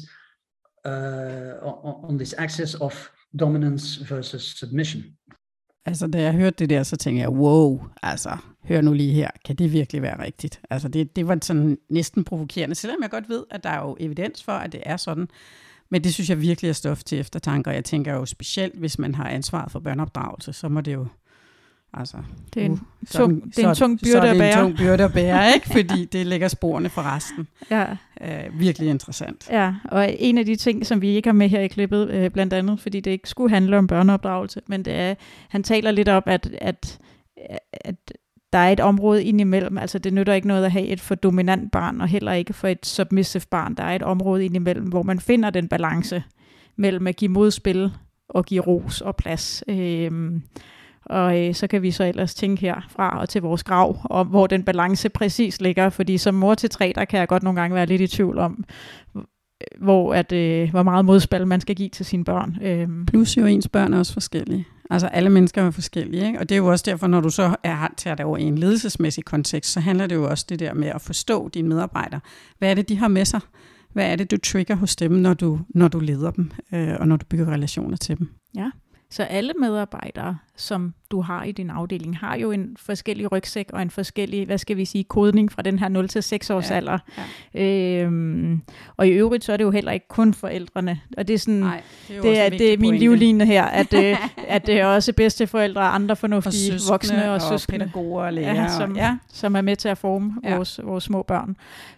Speaker 3: uh, on, this axis of dominance versus submission.
Speaker 2: Altså, da jeg hørte det der, så tænkte jeg, wow, altså, hør nu lige her, kan det virkelig være rigtigt? Altså, det, det var sådan næsten provokerende, selvom jeg godt ved, at der er jo evidens for, at det er sådan. Men det synes jeg virkelig er stof til eftertanke, og jeg tænker jo specielt, hvis man har ansvaret for børneopdragelse, så må det jo Altså,
Speaker 1: det er en,
Speaker 2: uh,
Speaker 1: tung, det er en tung byrde
Speaker 2: at
Speaker 1: bære.
Speaker 2: Så er det en tung byrde at bære, ikke? fordi det lægger sporene for resten.
Speaker 1: Ja.
Speaker 2: Uh, virkelig interessant.
Speaker 1: Ja, og en af de ting, som vi ikke har med her i klippet, øh, blandt andet, fordi det ikke skulle handle om børneopdragelse, men det er, han taler lidt om, at, at, at der er et område indimellem, altså det nytter ikke noget at have et for dominant barn, og heller ikke for et submissive barn. Der er et område indimellem, hvor man finder den balance mellem at give modspil og give ros og plads. Øhm, og øh, så kan vi så ellers tænke herfra og til vores grav, om hvor den balance præcis ligger. Fordi som mor til tre, der kan jeg godt nogle gange være lidt i tvivl om, hvor, at, øh, hvor meget modspil man skal give til sine børn.
Speaker 2: Øhm. Plus jo ens børn er også forskellige. Altså alle mennesker er forskellige, ikke? og det er jo også derfor, når du så er, tager det over i en ledelsesmæssig kontekst, så handler det jo også det der med at forstå dine medarbejdere. Hvad er det, de har med sig? Hvad er det, du trigger hos dem, når du, når du leder dem, øh, og når du bygger relationer til dem?
Speaker 1: Ja, så alle medarbejdere, som du har i din afdeling, har jo en forskellig rygsæk og en forskellig, hvad skal vi sige, kodning fra den her 0 til 6 års ja, alder. Ja. Øhm, og i øvrigt så er det jo heller ikke kun forældrene. Og det er sådan, Nej, det er, det er, det er min pointe. livline her, at, øh, at det er også bedste forældre og andre fornuftige og voksne og, og søskende.
Speaker 2: pædagoger og læger. Ja,
Speaker 1: som, ja. som er med til at forme ja. vores, vores små børn.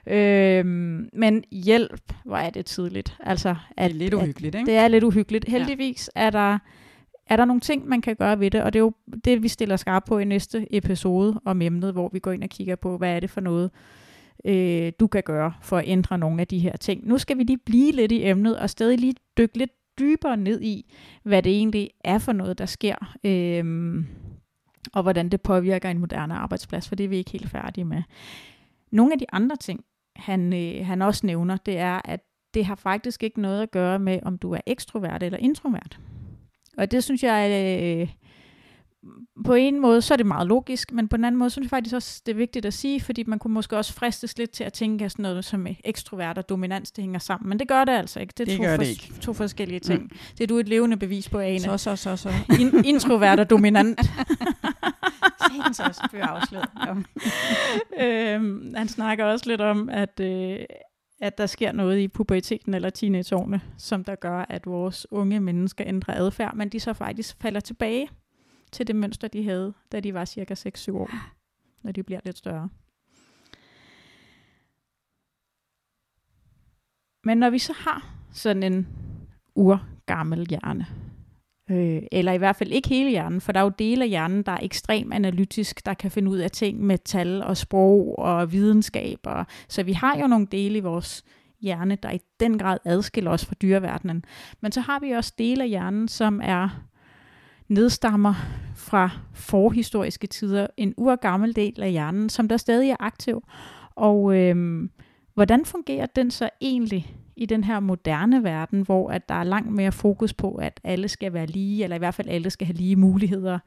Speaker 1: Øhm, men hjælp, hvor er det tidligt. Altså,
Speaker 2: at, det er lidt uhyggeligt, ikke?
Speaker 1: Det er lidt uhyggeligt. Heldigvis ja. er der er der nogle ting, man kan gøre ved det, og det er jo det, vi stiller skarp på i næste episode om emnet, hvor vi går ind og kigger på, hvad er det for noget, øh, du kan gøre for at ændre nogle af de her ting. Nu skal vi lige blive lidt i emnet, og stadig lige dykke lidt dybere ned i, hvad det egentlig er for noget, der sker, øh, og hvordan det påvirker en moderne arbejdsplads, for det er vi ikke helt færdige med. Nogle af de andre ting, han, øh, han også nævner, det er, at det har faktisk ikke noget at gøre med, om du er ekstrovert eller introvert. Og det synes jeg, øh, på en måde, så er det meget logisk, men på en anden måde, synes jeg faktisk også, det er vigtigt at sige, fordi man kunne måske også fristes lidt til at tænke, at sådan noget som ekstrovert og dominans, det hænger sammen. Men det gør det altså ikke.
Speaker 2: Det er
Speaker 1: det to,
Speaker 2: gør det ikke.
Speaker 1: to forskellige ting. Mm. Det er du et levende bevis på, Ane.
Speaker 2: Så, så, så, så.
Speaker 1: In, introvert og dominant.
Speaker 2: Sagen så også bliver afsløret.
Speaker 1: Øhm, han snakker også lidt om, at, øh, at der sker noget i puberteten eller teenageårene, som der gør, at vores unge mennesker ændrer adfærd, men de så faktisk falder tilbage til det mønster, de havde, da de var cirka 6-7 år, når de bliver lidt større. Men når vi så har sådan en urgammel hjerne, Øh, eller i hvert fald ikke hele hjernen, for der er jo dele af hjernen, der er ekstremt analytisk, der kan finde ud af ting med tal og sprog og videnskab. Og, så vi har jo nogle dele i vores hjerne, der i den grad adskiller os fra dyreverdenen. Men så har vi også dele af hjernen, som er nedstammer fra forhistoriske tider, en urgammel del af hjernen, som der stadig er aktiv. Og øhm, hvordan fungerer den så egentlig i den her moderne verden, hvor at der er langt mere fokus på, at alle skal være lige, eller i hvert fald alle skal have lige muligheder,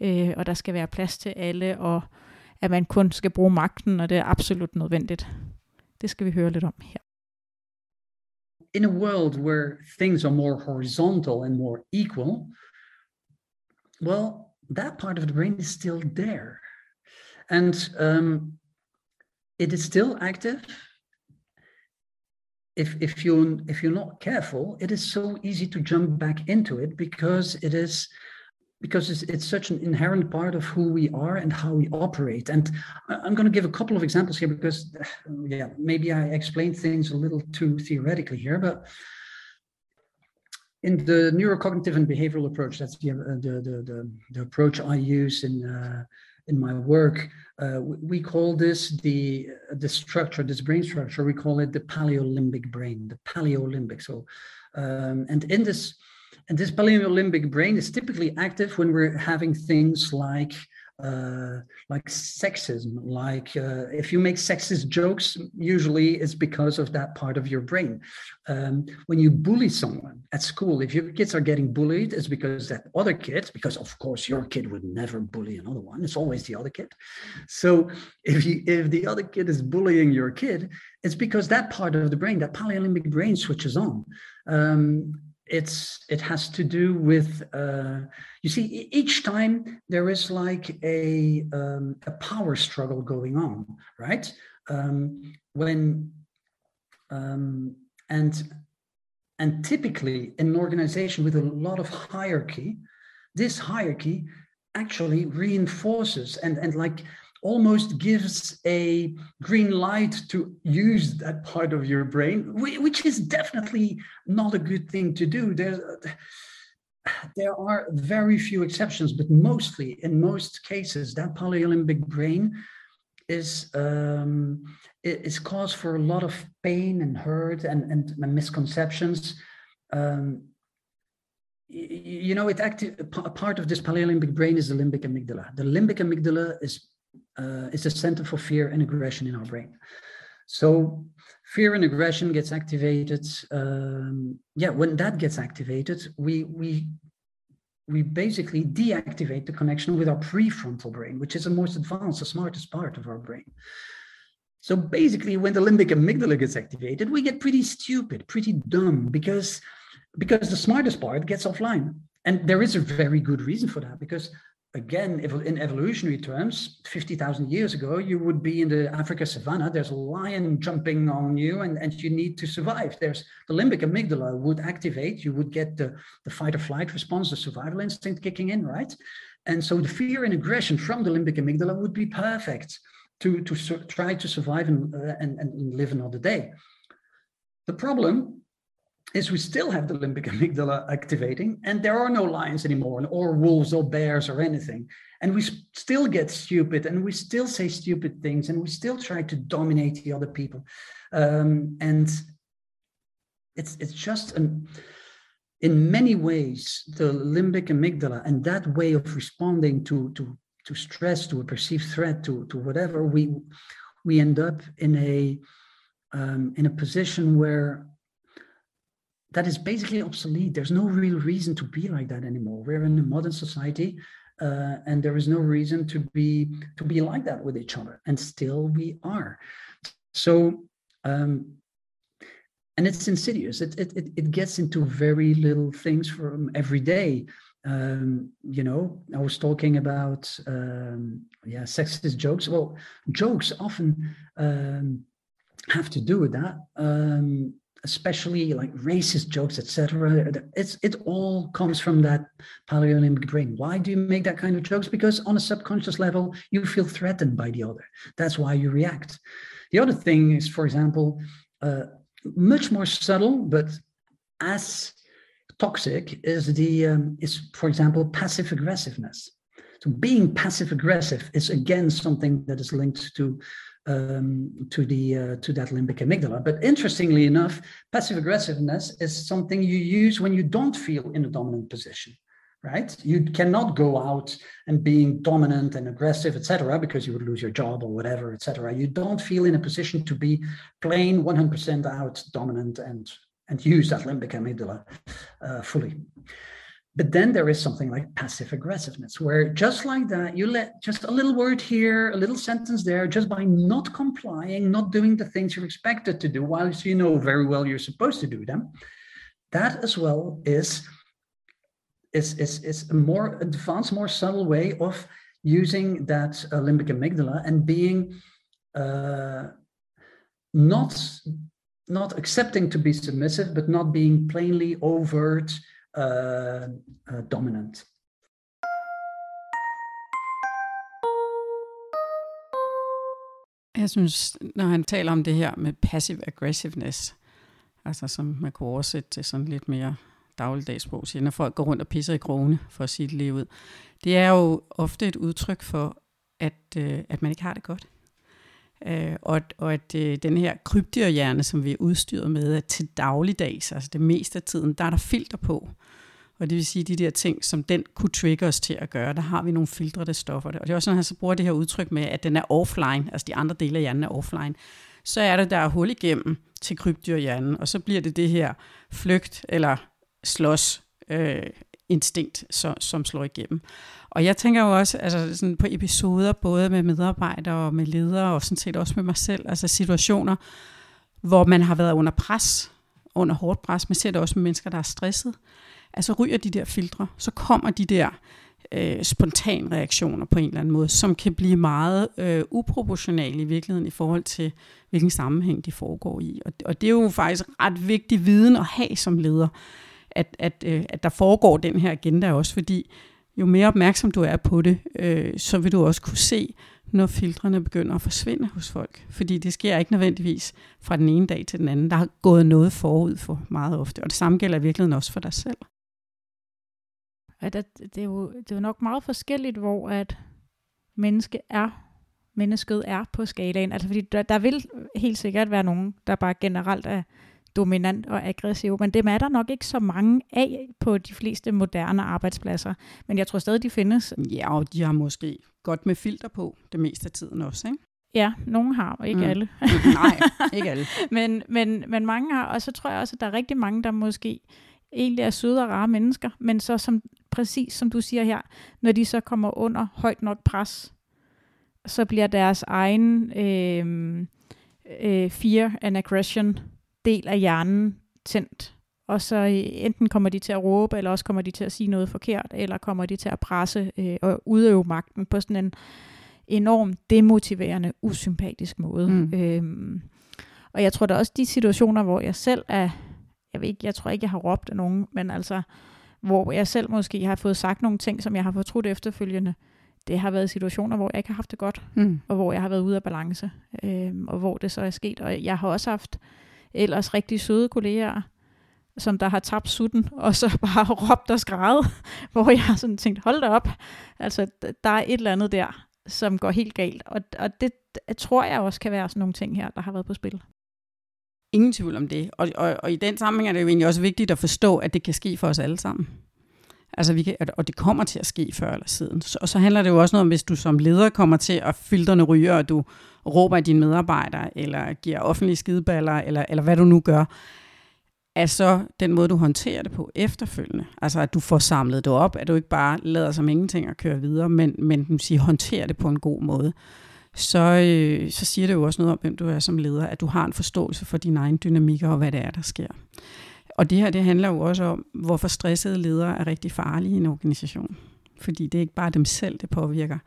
Speaker 1: øh, og der skal være plads til alle, og at man kun skal bruge magten, og det er absolut nødvendigt. Det skal vi høre lidt om her.
Speaker 3: In a world where things are more horizontal and more equal, well, that part of the brain is still there. And um, it is still active. If, if you if you're not careful, it is so easy to jump back into it because it is because it's, it's such an inherent part of who we are and how we operate. And I'm going to give a couple of examples here because, yeah, maybe I explained things a little too theoretically here, but in the neurocognitive and behavioral approach, that's the, uh, the, the, the, the approach I use in, uh, in my work. Uh, we call this the, the structure, this brain structure, we call it the paleolimbic brain, the paleolimbic. So, um, and in this, and this paleolimbic brain is typically active when we're having things like uh, like sexism, like uh, if you make sexist jokes, usually it's because of that part of your brain. Um, when you bully someone at school, if your kids are getting bullied, it's because that other kid, because of course your kid would never bully another one. It's always the other kid. So if you if the other kid is bullying your kid, it's because that part of the brain, that paleolimbic brain, switches on. Um, it's it has to do with uh, you see each time there is like a um, a power struggle going on right? Um, when um, and and typically in an organization with a lot of hierarchy this hierarchy actually reinforces and and like almost gives a green light to use that part of your brain, which is definitely not a good thing to do. There, there are very few exceptions, but mostly, in most cases, that polylimbic brain is um, is cause for a lot of pain and hurt and, and, misconceptions. Um, you know, it active, part of this polylimbic brain is the limbic amygdala. The limbic amygdala is uh, is a center for fear and aggression in our brain. So fear and aggression gets activated. Um, yeah, when that gets activated, we we we basically deactivate the connection with our prefrontal brain, which is the most advanced, the smartest part of our brain. So basically, when the limbic amygdala gets activated, we get pretty stupid, pretty dumb, because because the smartest part gets offline. And there is a very good reason for that, because again, in evolutionary terms, 50,000 years ago, you would be in the Africa savannah. There's a lion jumping on you, and, and you need to survive. There's the limbic amygdala would activate. You would get the, the fight or flight response, the survival instinct kicking in, right? And so the fear and aggression from the limbic amygdala would be perfect to, to try to survive and, uh, and, and live another day. The problem is we still have the limbic amygdala activating and there are no lions anymore or wolves or bears or anything. And we still get stupid and we still say stupid things and we still try to dominate the other people. Um, and it's it's just an in many ways the limbic amygdala and that way of responding to to to stress to a perceived threat to to whatever we we end up in a um, in a position where that is basically obsolete. There's no real reason to be like that anymore. We're in a modern society, uh, and there is no reason to be to be like that with each other, and still we are. So, um, and it's insidious. It, it it it gets into very little things from every day. Um, you know, I was talking about um, yeah, sexist jokes. Well, jokes often um, have to do with that. Um, especially like racist jokes, etc. It's it all comes from that paleolimbic brain. Why do you make that kind of jokes? Because on a subconscious level, you feel threatened by the other. That's why you react. The other thing is, for example, uh, much more subtle, but as toxic is the um, is for example passive aggressiveness. So being passive aggressive is again something that is linked to um, to the uh, to that limbic amygdala. But interestingly enough, passive aggressiveness is something you use when you don't feel in a dominant position. right? You cannot go out and being dominant and aggressive, etc., because you would lose your job or whatever, etc. You don't feel in a position to be plain 100% out dominant and and use that limbic amygdala uh, fully. But then there is something like passive aggressiveness, where just like that, you let just a little word here, a little sentence there, just by not complying, not doing the things you're expected to do, whilst you know very well you're supposed to do them. That as well is is, is, is a more advanced, more subtle way of using that uh, limbic amygdala and being uh, not not accepting to be submissive, but not being plainly overt Uh, uh, dominant.
Speaker 2: Jeg synes, når han taler om det her med passive aggressiveness, altså som man kunne oversætte til sådan lidt mere dagligdagsbrug, siger, når folk går rundt og pisser i krone, for at sige det lige ud. Det er jo ofte et udtryk for, at, øh, at man ikke har det godt. Øh, og, og at øh, den her krybdyrhjerne, som vi er udstyret med, at til dagligdags, altså det meste af tiden, der er der filter på. Og det vil sige, de der ting, som den kunne trigge os til at gøre, der har vi nogle filtre, der stopper det. Og det er også sådan, at han så bruger det her udtryk med, at den er offline, altså de andre dele af hjernen er offline. Så er det, der er hul igennem til krybdyrhjernen, og så bliver det det her flygt eller slås øh, instinkt, så, som slår igennem. Og jeg tænker jo også altså sådan på episoder, både med medarbejdere og med ledere, og sådan set også med mig selv, altså situationer, hvor man har været under pres, under hårdt pres, man ser det også med mennesker, der er stresset, altså ryger de der filtre, så kommer de der øh, spontan reaktioner på en eller anden måde, som kan blive meget øh, uproportionale i virkeligheden i forhold til, hvilken sammenhæng de foregår i. Og, og det er jo faktisk ret vigtig viden at have som leder, at, at, øh, at der foregår den her agenda også, fordi jo mere opmærksom du er på det, øh, så vil du også kunne se, når filtrene begynder at forsvinde hos folk. Fordi det sker ikke nødvendigvis fra den ene dag til den anden. Der har gået noget forud for meget ofte, og det samme gælder i virkeligheden også for dig selv.
Speaker 1: Ja, det, det, er jo, det er jo nok meget forskelligt, hvor at menneske er, mennesket er på skalaen. Altså fordi der, der vil helt sikkert være nogen, der bare generelt er dominant og aggressiv, men dem er der nok ikke så mange af på de fleste moderne arbejdspladser. Men jeg tror stadig, de findes.
Speaker 2: Ja, og de har måske godt med filter på det meste af tiden også, ikke?
Speaker 1: Ja, nogen har, og ikke mm. alle.
Speaker 2: Nej, ikke alle.
Speaker 1: men, men, men mange har, og så tror jeg også, at der er rigtig mange, der måske egentlig er søde og rare mennesker, men så som, præcis som du siger her, når de så kommer under højt nok pres, så bliver deres egen øh, øh, fear and aggression del af hjernen tændt. Og så øh, enten kommer de til at råbe, eller også kommer de til at sige noget forkert, eller kommer de til at presse øh, og udøve magten på sådan en enorm demotiverende, usympatisk måde. Mm. Øhm, og jeg tror da også de situationer, hvor jeg selv er, jeg ved ikke, jeg tror ikke, jeg har råbt af nogen, men altså, hvor jeg selv måske har fået sagt nogle ting, som jeg har fortrudt efterfølgende, det har været situationer, hvor jeg ikke har haft det godt, mm. og hvor jeg har været ude af balance, øhm, og hvor det så er sket. Og jeg har også haft ellers rigtig søde kolleger, som der har tabt sutten, og så bare råbt og skrevet, hvor jeg har sådan tænkt, hold da op, altså der er et eller andet der, som går helt galt, og, og det tror jeg også kan være sådan nogle ting her, der har været på spil.
Speaker 2: Ingen tvivl om det, og, og, og i den sammenhæng er det jo egentlig også vigtigt at forstå, at det kan ske for os alle sammen. Altså vi kan, og det kommer til at ske før eller siden. Og så handler det jo også noget om, hvis du som leder kommer til at filterne ryger, og du råber af dine medarbejdere, eller giver offentlige skideballer, eller, eller hvad du nu gør, er så den måde, du håndterer det på efterfølgende. Altså at du får samlet det op, at du ikke bare lader som ingenting og kører videre, men, men du siger, håndterer det på en god måde. Så, øh, så siger det jo også noget om, hvem du er som leder, at du har en forståelse for dine egne dynamikker og hvad det er, der sker. Og det her, det handler jo også om, hvorfor stressede ledere er rigtig farlige i en organisation. Fordi det er ikke bare dem selv, det påvirker.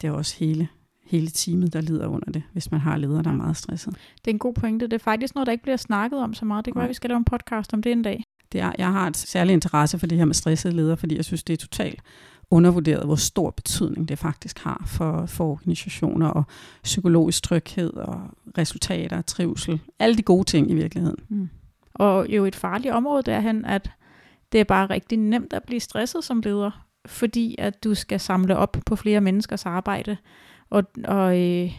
Speaker 2: Det er også hele hele teamet, der lider under det, hvis man har ledere, der er meget stresset.
Speaker 1: Det er en god pointe. Det er faktisk noget, der ikke bliver snakket om så meget. Det kan være, vi skal lave en podcast om det en dag.
Speaker 2: Det er, jeg har et særligt interesse for det her med stressede ledere, fordi jeg synes, det er totalt undervurderet, hvor stor betydning det faktisk har for, for organisationer og psykologisk tryghed og resultater, trivsel, alle de gode ting i virkeligheden. Mm.
Speaker 1: Og jo et farligt område derhen, at det er bare rigtig nemt at blive stresset som leder, fordi at du skal samle op på flere menneskers arbejde, og, og, øh,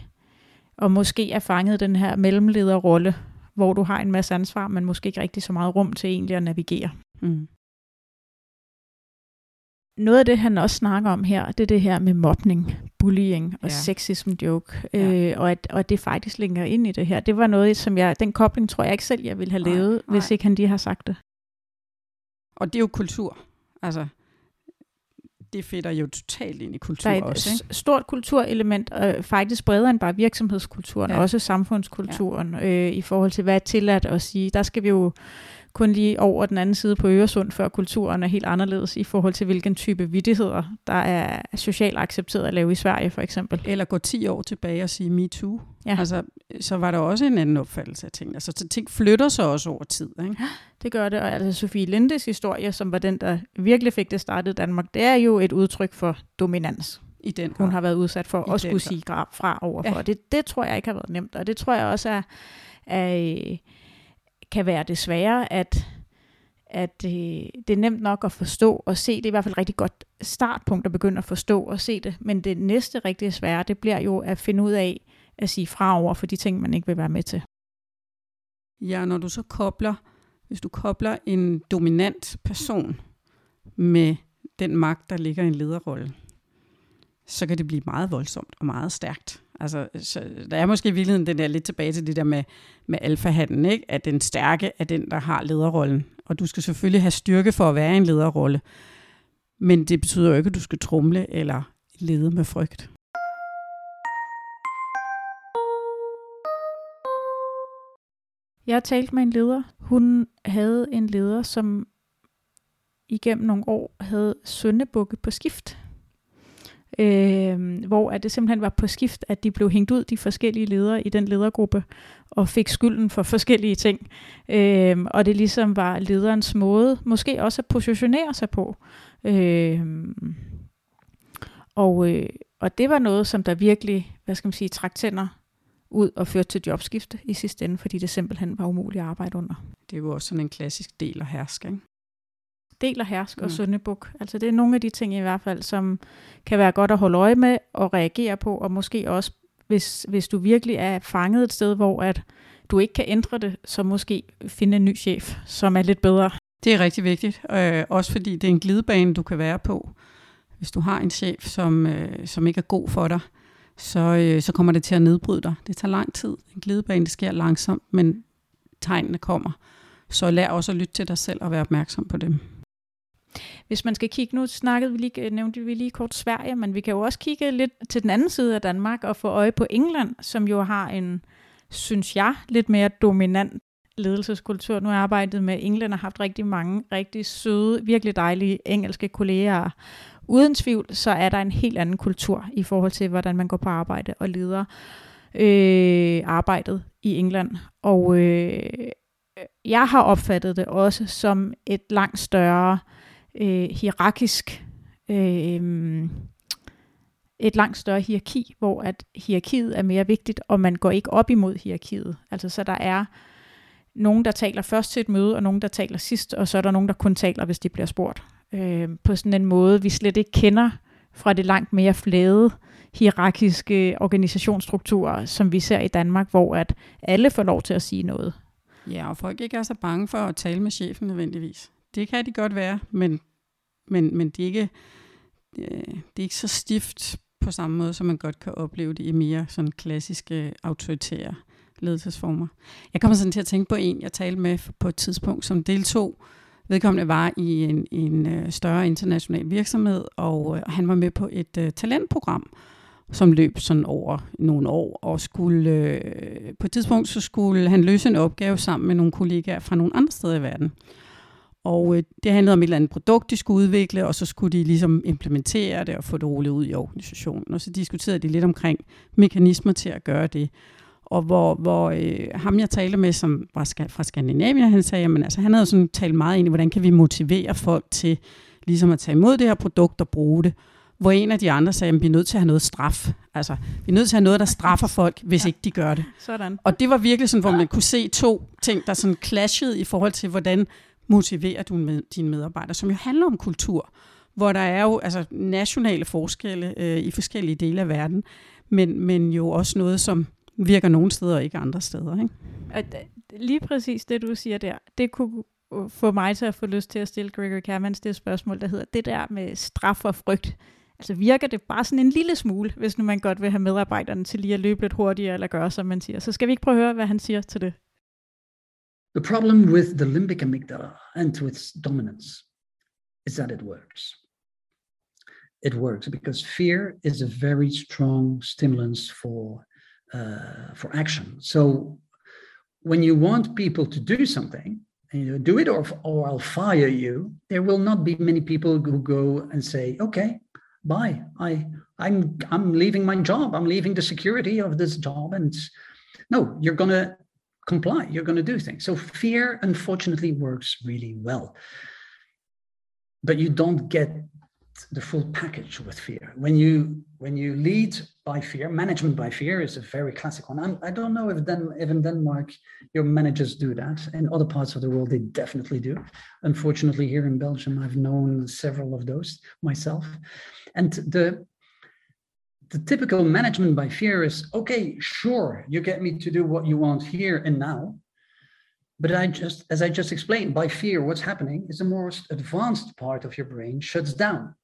Speaker 1: og måske er fanget den her mellemlederrolle, hvor du har en masse ansvar, men måske ikke rigtig så meget rum til egentlig at navigere. Mm. noget af det, han også snakker om her, det er det her med mobning, bullying og ja. sexism joke, ja. øh, og, at, og det faktisk ligger ind i det her. Det var noget, som jeg, den kobling tror jeg ikke selv, jeg ville have nej, lavet, nej. hvis ikke han lige har sagt det.
Speaker 2: Og det er jo kultur. Altså, det fedter jo totalt ind i kultur
Speaker 1: Der er et
Speaker 2: også. Ikke?
Speaker 1: stort kulturelement, og øh, faktisk bredere end bare virksomhedskulturen, ja. også samfundskulturen, ja. øh, i forhold til, hvad er tilladt at sige. Der skal vi jo kun lige over den anden side på Øresund, før kulturen er helt anderledes i forhold til, hvilken type vidtigheder, der er socialt accepteret at lave i Sverige, for eksempel.
Speaker 2: Eller gå 10 år tilbage og sige MeToo. Ja. Altså, så var der også en anden opfattelse af ting. Altså, så ting flytter sig også over tid. Ikke?
Speaker 1: Det gør det, og altså Sofie Lindes historie, som var den, der virkelig fik det startet i Danmark, det er jo et udtryk for dominans.
Speaker 2: I den
Speaker 1: Hun har været udsat for I at skulle sige fra overfor. Ja. Det, det tror jeg ikke har været nemt, og det tror jeg også er, er kan være det svære, at, at øh, det er nemt nok at forstå og se. Det er i hvert fald et rigtig godt startpunkt at begynde at forstå og se det. Men det næste rigtig svære, det bliver jo at finde ud af at sige fra over for de ting, man ikke vil være med til.
Speaker 2: Ja, når du så kobler, hvis du kobler en dominant person med den magt, der ligger i en lederrolle, så kan det blive meget voldsomt og meget stærkt. Altså, så der er måske i virkeligheden den der lidt tilbage til det der med, med alfahanden, ikke? at den stærke er den, der har lederrollen. Og du skal selvfølgelig have styrke for at være i en lederrolle. Men det betyder jo ikke, at du skal trumle eller lede med frygt.
Speaker 1: Jeg talte talt med en leder. Hun havde en leder, som igennem nogle år havde søndebukke på skift øh, hvor at det simpelthen var på skift, at de blev hængt ud, de forskellige ledere i den ledergruppe, og fik skylden for forskellige ting. Øh, og det ligesom var lederens måde, måske også at positionere sig på. Øh, og, øh, og det var noget, som der virkelig, hvad skal man sige, trak tænder ud og førte til jobskifte i sidste ende, fordi det simpelthen var umuligt at arbejde under.
Speaker 2: Det er jo også sådan en klassisk del af hersk, ikke?
Speaker 1: Del og hersk og mm. søndebuk. Altså det er nogle af de ting i hvert fald, som kan være godt at holde øje med og reagere på, og måske også, hvis, hvis du virkelig er fanget et sted, hvor at du ikke kan ændre det, så måske finde en ny chef, som er lidt bedre.
Speaker 2: Det er rigtig vigtigt, øh, også fordi det er en glidebane, du kan være på. Hvis du har en chef, som, øh, som ikke er god for dig, så, øh, så kommer det til at nedbryde dig. Det tager lang tid. En glidebane, det sker langsomt, men tegnene kommer. Så lær også at lytte til dig selv og være opmærksom på dem.
Speaker 1: Hvis man skal kigge, nu snakkede vi lige, nævnte vi lige kort Sverige, men vi kan jo også kigge lidt til den anden side af Danmark og få øje på England, som jo har en, synes jeg, lidt mere dominant ledelseskultur. Nu har jeg arbejdet med England og haft rigtig mange rigtig søde, virkelig dejlige engelske kolleger. Uden tvivl, så er der en helt anden kultur i forhold til, hvordan man går på arbejde og leder øh, arbejdet i England. Og øh, jeg har opfattet det også som et langt større øh, Øh, hierarkisk, øh, et langt større hierarki, hvor at hierarkiet er mere vigtigt, og man går ikke op imod hierarkiet. Altså så der er nogen, der taler først til et møde, og nogen, der taler sidst, og så er der nogen, der kun taler, hvis de bliver spurgt. Øh, på sådan en måde, vi slet ikke kender fra det langt mere flade hierarkiske organisationsstrukturer, som vi ser i Danmark, hvor at alle får lov til at sige noget.
Speaker 2: Ja, og folk ikke er så bange for at tale med chefen nødvendigvis. Det kan de godt være, men, men, men det, er ikke, øh, det er ikke så stift på samme måde, som man godt kan opleve det i mere sådan klassiske autoritære ledelsesformer. Jeg kommer sådan til at tænke på en, jeg talte med på et tidspunkt, som deltog. Vedkommende var i en, en øh, større international virksomhed, og øh, han var med på et uh, talentprogram, som løb sådan over nogle år, og skulle øh, på et tidspunkt så skulle han løse en opgave sammen med nogle kollegaer fra nogle andre steder i verden. Og øh, det handlede om et eller andet produkt, de skulle udvikle, og så skulle de ligesom implementere det og få det rullet ud i organisationen. Og så diskuterede de lidt omkring mekanismer til at gøre det. Og hvor, hvor øh, ham jeg talte med, som var fra Skandinavien, han sagde, at altså, han havde sådan talt meget ind i, hvordan kan vi motivere folk til ligesom at tage imod det her produkt og bruge det. Hvor en af de andre sagde, at vi er nødt til at have noget straf. Altså, vi er nødt til at have noget, der straffer folk, hvis ja. ikke de gør det.
Speaker 1: Sådan.
Speaker 2: Og det var virkelig sådan, hvor man kunne se to ting, der sådan clashede i forhold til, hvordan motiverer du med dine medarbejdere, som jo handler om kultur, hvor der er jo altså, nationale forskelle øh, i forskellige dele af verden, men, men jo også noget, som virker nogle steder og ikke andre steder. Ikke?
Speaker 1: At, øh, lige præcis det, du siger der, det kunne øh, få mig til at få lyst til at stille Gregory Kermans det spørgsmål, der hedder, det der med straf og frygt, altså virker det bare sådan en lille smule, hvis nu man godt vil have medarbejderne til lige at løbe lidt hurtigere, eller gøre, som man siger. Så skal vi ikke prøve at høre, hvad han siger til det?
Speaker 3: The problem with the limbic amygdala and with dominance is that it works. It works because fear is a very strong stimulus for uh, for action. So when you want people to do something, you do it or, or I'll fire you, there will not be many people who go and say, okay, bye. I I'm I'm leaving my job. I'm leaving the security of this job. And no, you're gonna comply. You're gonna do things. So fear, unfortunately, works really well. But you don't get the full package with fear. When you when you lead by fear, management by fear is a very classic one. I'm, I do not know if then if in Denmark your managers do that. In other parts of the world, they definitely do. Unfortunately, here in Belgium, I've known several of those myself. And the the typical management by fear is okay, sure, you get me to do what you want here and now. But I just, as I just explained, by fear, what's happening is the most advanced part of your brain shuts down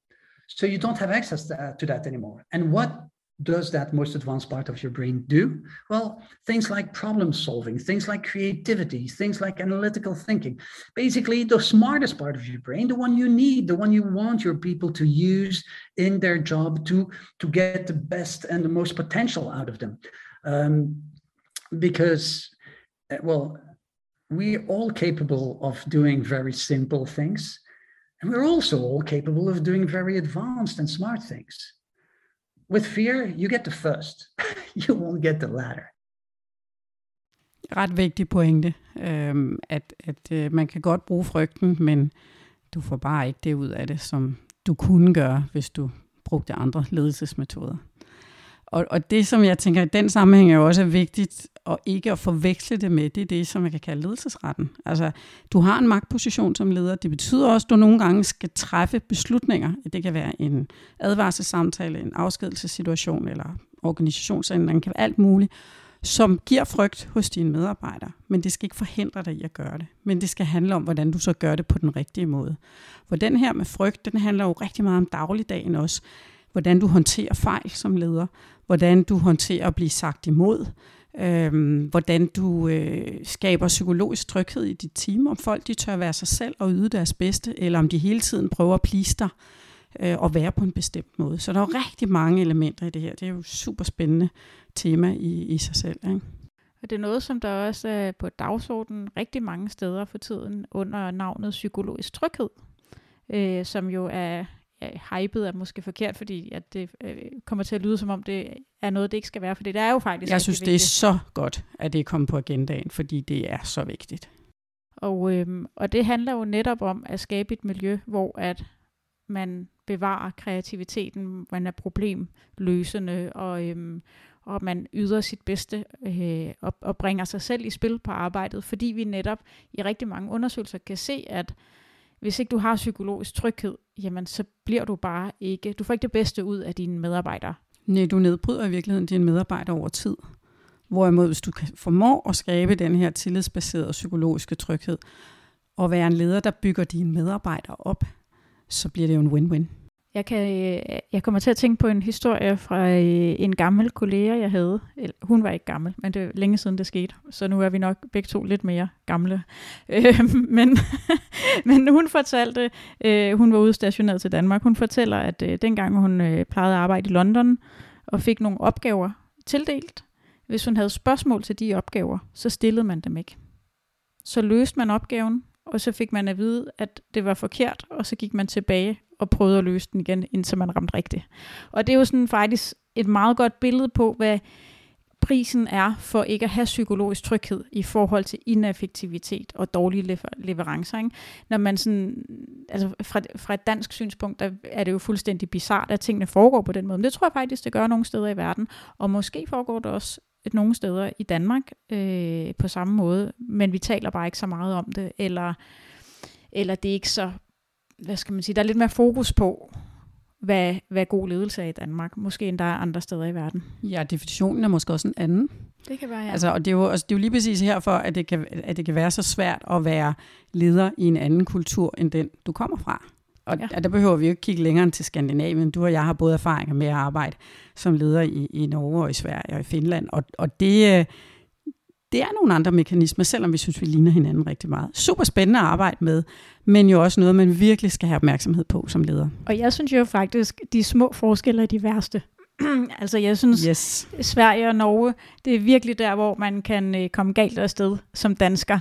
Speaker 3: so you don't have access to, uh, to that anymore. And what does that most advanced part of your brain do? Well, things like problem solving, things like creativity, things like analytical thinking. Basically, the smartest part of your brain, the one you need, the one you want your people to use in their job to, to get the best and the most potential out of them. Um, because, uh, well, we're all capable of doing very simple things. And we're also all capable of doing very advanced and smart things. With fear, you get the first, you won't get the latter.
Speaker 2: Ret vigtig pointe, øhm, at, at øh, man kan godt bruge frygten, men du får bare ikke det ud af det, som du kunne gøre, hvis du brugte andre ledelsesmetoder. Og, og det, som jeg tænker i den sammenhæng er jo også vigtigt, og ikke at forveksle det med, det er det, som man kan kalde ledelsesretten. Altså, du har en magtposition som leder. Det betyder også, at du nogle gange skal træffe beslutninger. Det kan være en advarselssamtale, en afskedelsessituation eller organisationsændring, kan være alt muligt, som giver frygt hos dine medarbejdere. Men det skal ikke forhindre dig i at gøre det. Men det skal handle om, hvordan du så gør det på den rigtige måde. For den her med frygt, den handler jo rigtig meget om dagligdagen også hvordan du håndterer fejl som leder, hvordan du håndterer at blive sagt imod, øh, hvordan du øh, skaber psykologisk tryghed i dit team, om folk de tør være sig selv og yde deres bedste, eller om de hele tiden prøver at plise dig øh, og være på en bestemt måde. Så der er jo rigtig mange elementer i det her. Det er jo et super spændende tema i, i sig selv. Ikke?
Speaker 1: Og det er noget, som der også er på dagsordenen rigtig mange steder for tiden under navnet psykologisk tryghed, øh, som jo er hypet er måske forkert, fordi at det øh, kommer til at lyde som om, det er noget, det ikke skal være, for det er jo faktisk
Speaker 2: Jeg synes, det er så godt, at det er kommet på agendaen, fordi det er så vigtigt.
Speaker 1: Og, øh, og det handler jo netop om at skabe et miljø, hvor at man bevarer kreativiteten, man er problemløsende, og, øhm, og man yder sit bedste øh, og, og bringer sig selv i spil på arbejdet, fordi vi netop i rigtig mange undersøgelser kan se, at hvis ikke du har psykologisk tryghed, jamen så bliver du bare ikke, du får ikke det bedste ud af dine medarbejdere.
Speaker 2: Nej, du nedbryder i virkeligheden dine medarbejdere over tid. Hvorimod, hvis du kan at skabe den her tillidsbaserede psykologiske tryghed, og være en leder, der bygger dine medarbejdere op, så bliver det jo en win-win.
Speaker 1: Jeg, kan, øh, jeg kommer til at tænke på en historie fra øh, en gammel kollega, jeg havde. Hun var ikke gammel, men det er længe siden, det skete. Så nu er vi nok begge to lidt mere gamle. Øh, men, men hun fortalte, øh, hun var udstationeret til Danmark, hun fortæller, at dengang hun plejede at arbejde i London og fik nogle opgaver tildelt, hvis hun havde spørgsmål til de opgaver, så stillede man dem ikke. Så løste man opgaven, og så fik man at vide, at det var forkert, og så gik man tilbage og prøvede at løse den igen, indtil man ramte rigtigt. Og det er jo sådan faktisk et meget godt billede på, hvad prisen er for ikke at have psykologisk tryghed i forhold til ineffektivitet og dårlige leverancer. Ikke? Når man sådan, altså fra, fra et dansk synspunkt, der er det jo fuldstændig bizart, at tingene foregår på den måde. Men det tror jeg faktisk, det gør nogle steder i verden. Og måske foregår det også et nogle steder i Danmark øh, på samme måde, men vi taler bare ikke så meget om det, eller, eller det er ikke så hvad skal man sige, der er lidt mere fokus på, hvad, hvad god ledelse er i Danmark, måske end der er andre steder i verden.
Speaker 2: Ja, definitionen er måske også en anden.
Speaker 1: Det kan være, ja.
Speaker 2: Altså, og det er, jo, altså, det er jo lige præcis herfor, at det, kan, at det kan være så svært at være leder i en anden kultur, end den du kommer fra. Og ja. der behøver vi jo ikke kigge længere end til Skandinavien. Du og jeg har både erfaringer med at arbejde som leder i, i Norge og i Sverige og i Finland. Og, og det, øh, det er nogle andre mekanismer, selvom vi synes, vi ligner hinanden rigtig meget. Super spændende at arbejde med, men jo også noget, man virkelig skal have opmærksomhed på som leder.
Speaker 1: Og jeg synes jo faktisk, de små forskelle er de værste. altså jeg synes, yes. Sverige og Norge, det er virkelig der, hvor man kan øh, komme galt afsted som dansker.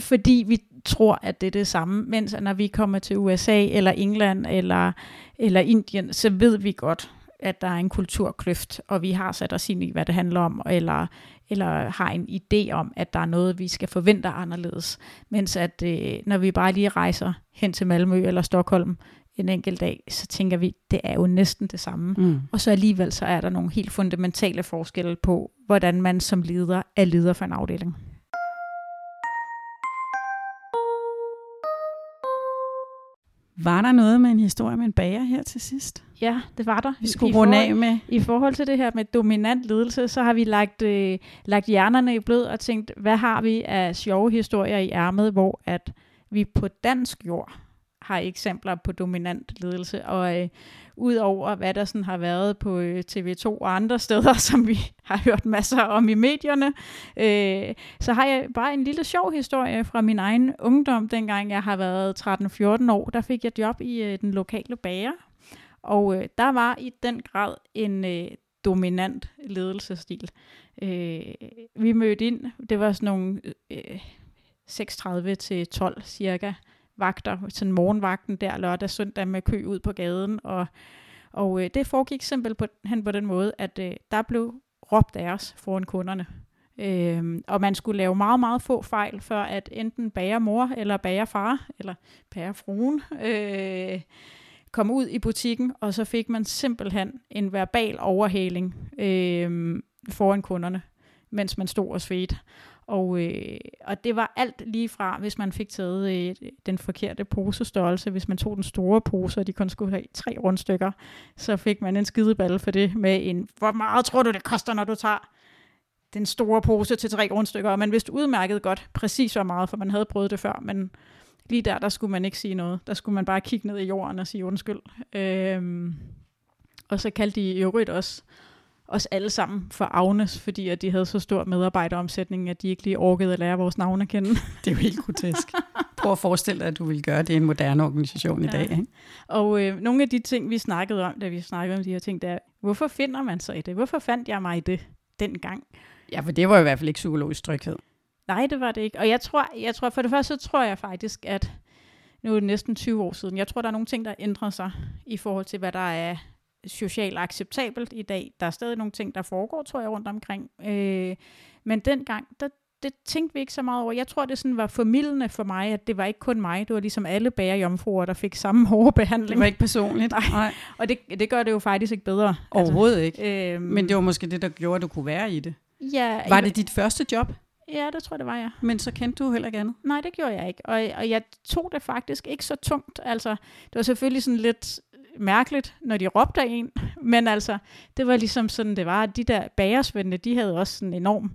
Speaker 1: Fordi vi tror, at det er det samme. Mens når vi kommer til USA eller England eller, eller Indien, så ved vi godt, at der er en kulturkløft, og vi har sat os ind i, hvad det handler om, eller, eller har en idé om, at der er noget, vi skal forvente anderledes. Mens at øh, når vi bare lige rejser hen til Malmø eller Stockholm en enkelt dag, så tænker vi, det er jo næsten det samme. Mm. Og så alligevel så er der nogle helt fundamentale forskelle på, hvordan man som leder er leder for en afdeling.
Speaker 2: Var der noget med en historie med en bager her til sidst?
Speaker 1: Ja, det var der.
Speaker 2: Vi skulle runde af med.
Speaker 1: I forhold til det her med dominant ledelse, så har vi lagt, øh, lagt hjernerne i blød og tænkt, hvad har vi af sjove historier i ærmet, hvor at vi på dansk jord har eksempler på dominant ledelse. Og øh, udover hvad der sådan har været på øh, TV2 og andre steder, som vi har hørt masser om i medierne, øh, så har jeg bare en lille sjov historie fra min egen ungdom, dengang jeg har været 13-14 år. Der fik jeg job i øh, den lokale bager, og øh, der var i den grad en øh, dominant ledelsesstil. Øh, vi mødte ind, det var sådan nogle øh, øh 36 til 12 cirka, vagter, sådan morgenvagten der lørdag søndag med kø ud på gaden, og, og øh, det foregik simpelthen på den måde, at øh, der blev råbt af os foran kunderne. Øhm, og man skulle lave meget, meget få fejl, før at enten bagermor eller bagerfar, eller bagerfruen, øh, kom ud i butikken, og så fik man simpelthen en verbal overhaling øh, foran kunderne, mens man stod og svedte. Og, øh, og det var alt lige fra, hvis man fik taget øh, den forkerte posestørrelse, hvis man tog den store pose, og de kun skulle have tre rundstykker, så fik man en skideballe for det med en, hvor meget tror du det koster, når du tager den store pose til tre rundstykker, og man vidste udmærket godt præcis hvor meget, for man havde prøvet det før, men lige der, der skulle man ikke sige noget. Der skulle man bare kigge ned i jorden og sige undskyld. Øhm, og så kaldte de i øvrigt også os alle sammen for Agnes, fordi at de havde så stor medarbejderomsætning, at de ikke lige orkede at lære vores navne at kende.
Speaker 2: Det er jo helt grotesk. Prøv at forestille dig, at du vil gøre det i en moderne organisation ja. i dag. Ikke?
Speaker 1: Og øh, nogle af de ting, vi snakkede om, da vi snakkede om de her ting, der hvorfor finder man så i det? Hvorfor fandt jeg mig i det dengang?
Speaker 2: Ja, for det var i hvert fald ikke psykologisk tryghed.
Speaker 1: Nej, det var det ikke. Og jeg tror, jeg tror for det første, så tror jeg faktisk, at nu er det næsten 20 år siden, jeg tror, der er nogle ting, der ændrer sig i forhold til, hvad der er socialt acceptabelt i dag. Der er stadig nogle ting, der foregår, tror jeg, rundt omkring. Øh, men dengang, der, det tænkte vi ikke så meget over. Jeg tror, det sådan var formidlende for mig, at det var ikke kun mig. Det var ligesom alle bærejomfruer, der fik samme hårde behandling.
Speaker 2: Det var ikke personligt.
Speaker 1: Nej. Nej. Og det, det gør det jo faktisk ikke bedre.
Speaker 2: Overhovedet altså, ikke. Øhm, Men det var måske det, der gjorde, at du kunne være i det. Ja, var det dit første job?
Speaker 1: Ja, det tror jeg, det var, ja.
Speaker 2: Men så kendte du heller ikke andet?
Speaker 1: Nej, det gjorde jeg ikke. Og, og jeg tog det faktisk ikke så tungt. Altså, det var selvfølgelig sådan lidt mærkeligt, når de råbte af en, men altså, det var ligesom sådan, det var, at de der bagersvendene, de havde også sådan enorm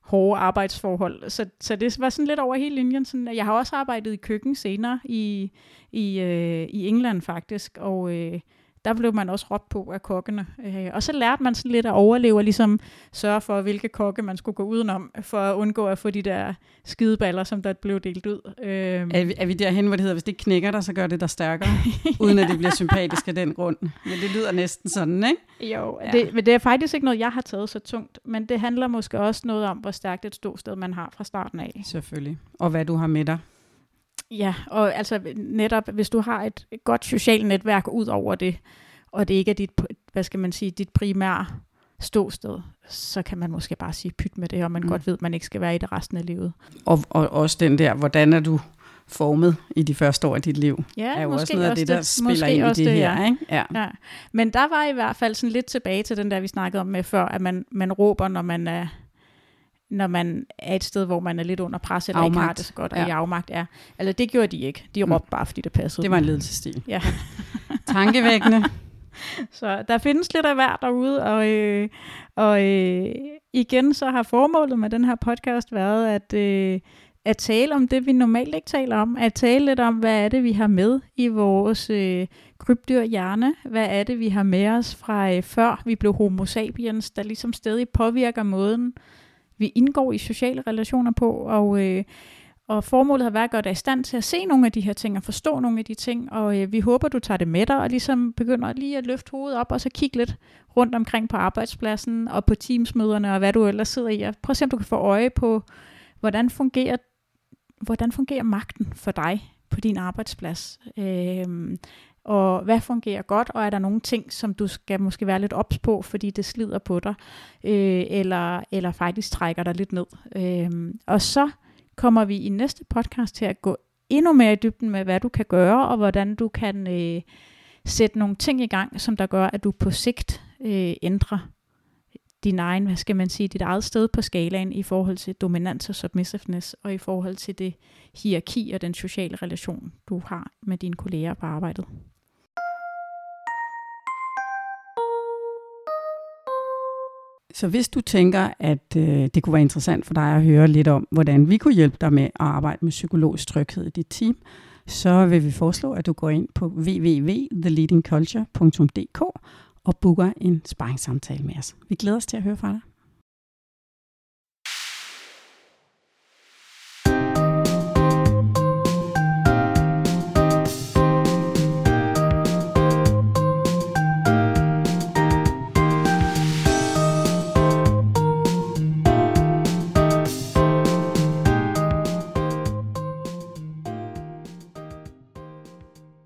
Speaker 1: hårde arbejdsforhold, så, så det var sådan lidt over hele linjen. Sådan, jeg har også arbejdet i køkken senere i, i, øh, i England faktisk, og øh, der blev man også råbt på af kokkene. Øh, og så lærte man sådan lidt at overleve og ligesom sørge for, hvilke kokke man skulle gå udenom, for at undgå at få de der skideballer, som der blev delt ud.
Speaker 2: Øh. Er, vi, er vi derhen, hvor det hedder, hvis det knækker dig, så gør det dig stærkere, uden at det bliver sympatisk af den grund. Men det lyder næsten sådan, ikke?
Speaker 1: Jo, ja. det, men det er faktisk ikke noget, jeg har taget så tungt, men det handler måske også noget om, hvor stærkt et ståsted man har fra starten af.
Speaker 2: Selvfølgelig. Og hvad du har med dig.
Speaker 1: Ja, og altså netop, hvis du har et godt socialt netværk ud over det, og det ikke er dit, hvad skal man sige, dit primære ståsted, så kan man måske bare sige pyt med det, og man mm. godt ved, at man ikke skal være i det resten af livet.
Speaker 2: Og, og også den der, hvordan er du formet i de første år af dit liv,
Speaker 1: ja,
Speaker 2: er jo
Speaker 1: måske
Speaker 2: også noget af det, der spiller måske ind i det,
Speaker 1: det
Speaker 2: her. Ja. Ikke? Ja.
Speaker 1: Ja. Men der var i hvert fald sådan lidt tilbage til den der, vi snakkede om med før, at man, man råber, når man er når man er et sted, hvor man er lidt under pres, eller afmagt. ikke har det så godt, og ja. i afmagt er. Altså det gjorde de ikke. De mm. råbte mm. bare, fordi det passede.
Speaker 2: Det var en ledelsesstil.
Speaker 1: Ja.
Speaker 2: Tankevækkende.
Speaker 1: så der findes lidt af hver derude, og, øh, og øh, igen så har formålet med den her podcast været at, øh, at tale om det, vi normalt ikke taler om. At tale lidt om, hvad er det, vi har med i vores øh, krybdyr hjerne. Hvad er det, vi har med os fra øh, før vi blev homo sapiens, der ligesom stadig påvirker måden, vi indgår i sociale relationer på. Og, øh, og formålet har været at gøre dig i stand til at se nogle af de her ting og forstå nogle af de ting. Og øh, vi håber, du tager det med dig og ligesom begynder lige at løfte hovedet op og så kigge lidt rundt omkring på arbejdspladsen og på teamsmøderne og hvad du ellers sidder i. Og prøv at se, om du kan få øje på, hvordan fungerer, hvordan fungerer magten for dig på din arbejdsplads. Øh, og hvad fungerer godt, og er der nogle ting, som du skal måske være lidt ops på, fordi det slider på dig, øh, eller, eller faktisk trækker dig lidt ned. Øh, og så kommer vi i næste podcast til at gå endnu mere i dybden med, hvad du kan gøre, og hvordan du kan øh, sætte nogle ting i gang, som der gør, at du på sigt øh, ændrer din egen, hvad skal man sige, dit eget sted på skalaen i forhold til dominans og submissiveness, og i forhold til det hierarki og den sociale relation, du har med dine kolleger på arbejdet.
Speaker 2: Så hvis du tænker, at øh, det kunne være interessant for dig at høre lidt om, hvordan vi kunne hjælpe dig med at arbejde med psykologisk tryghed i dit team, så vil vi foreslå, at du går ind på www.theleadingculture.dk og booker en sparringssamtale med os. Vi glæder os til at høre fra dig.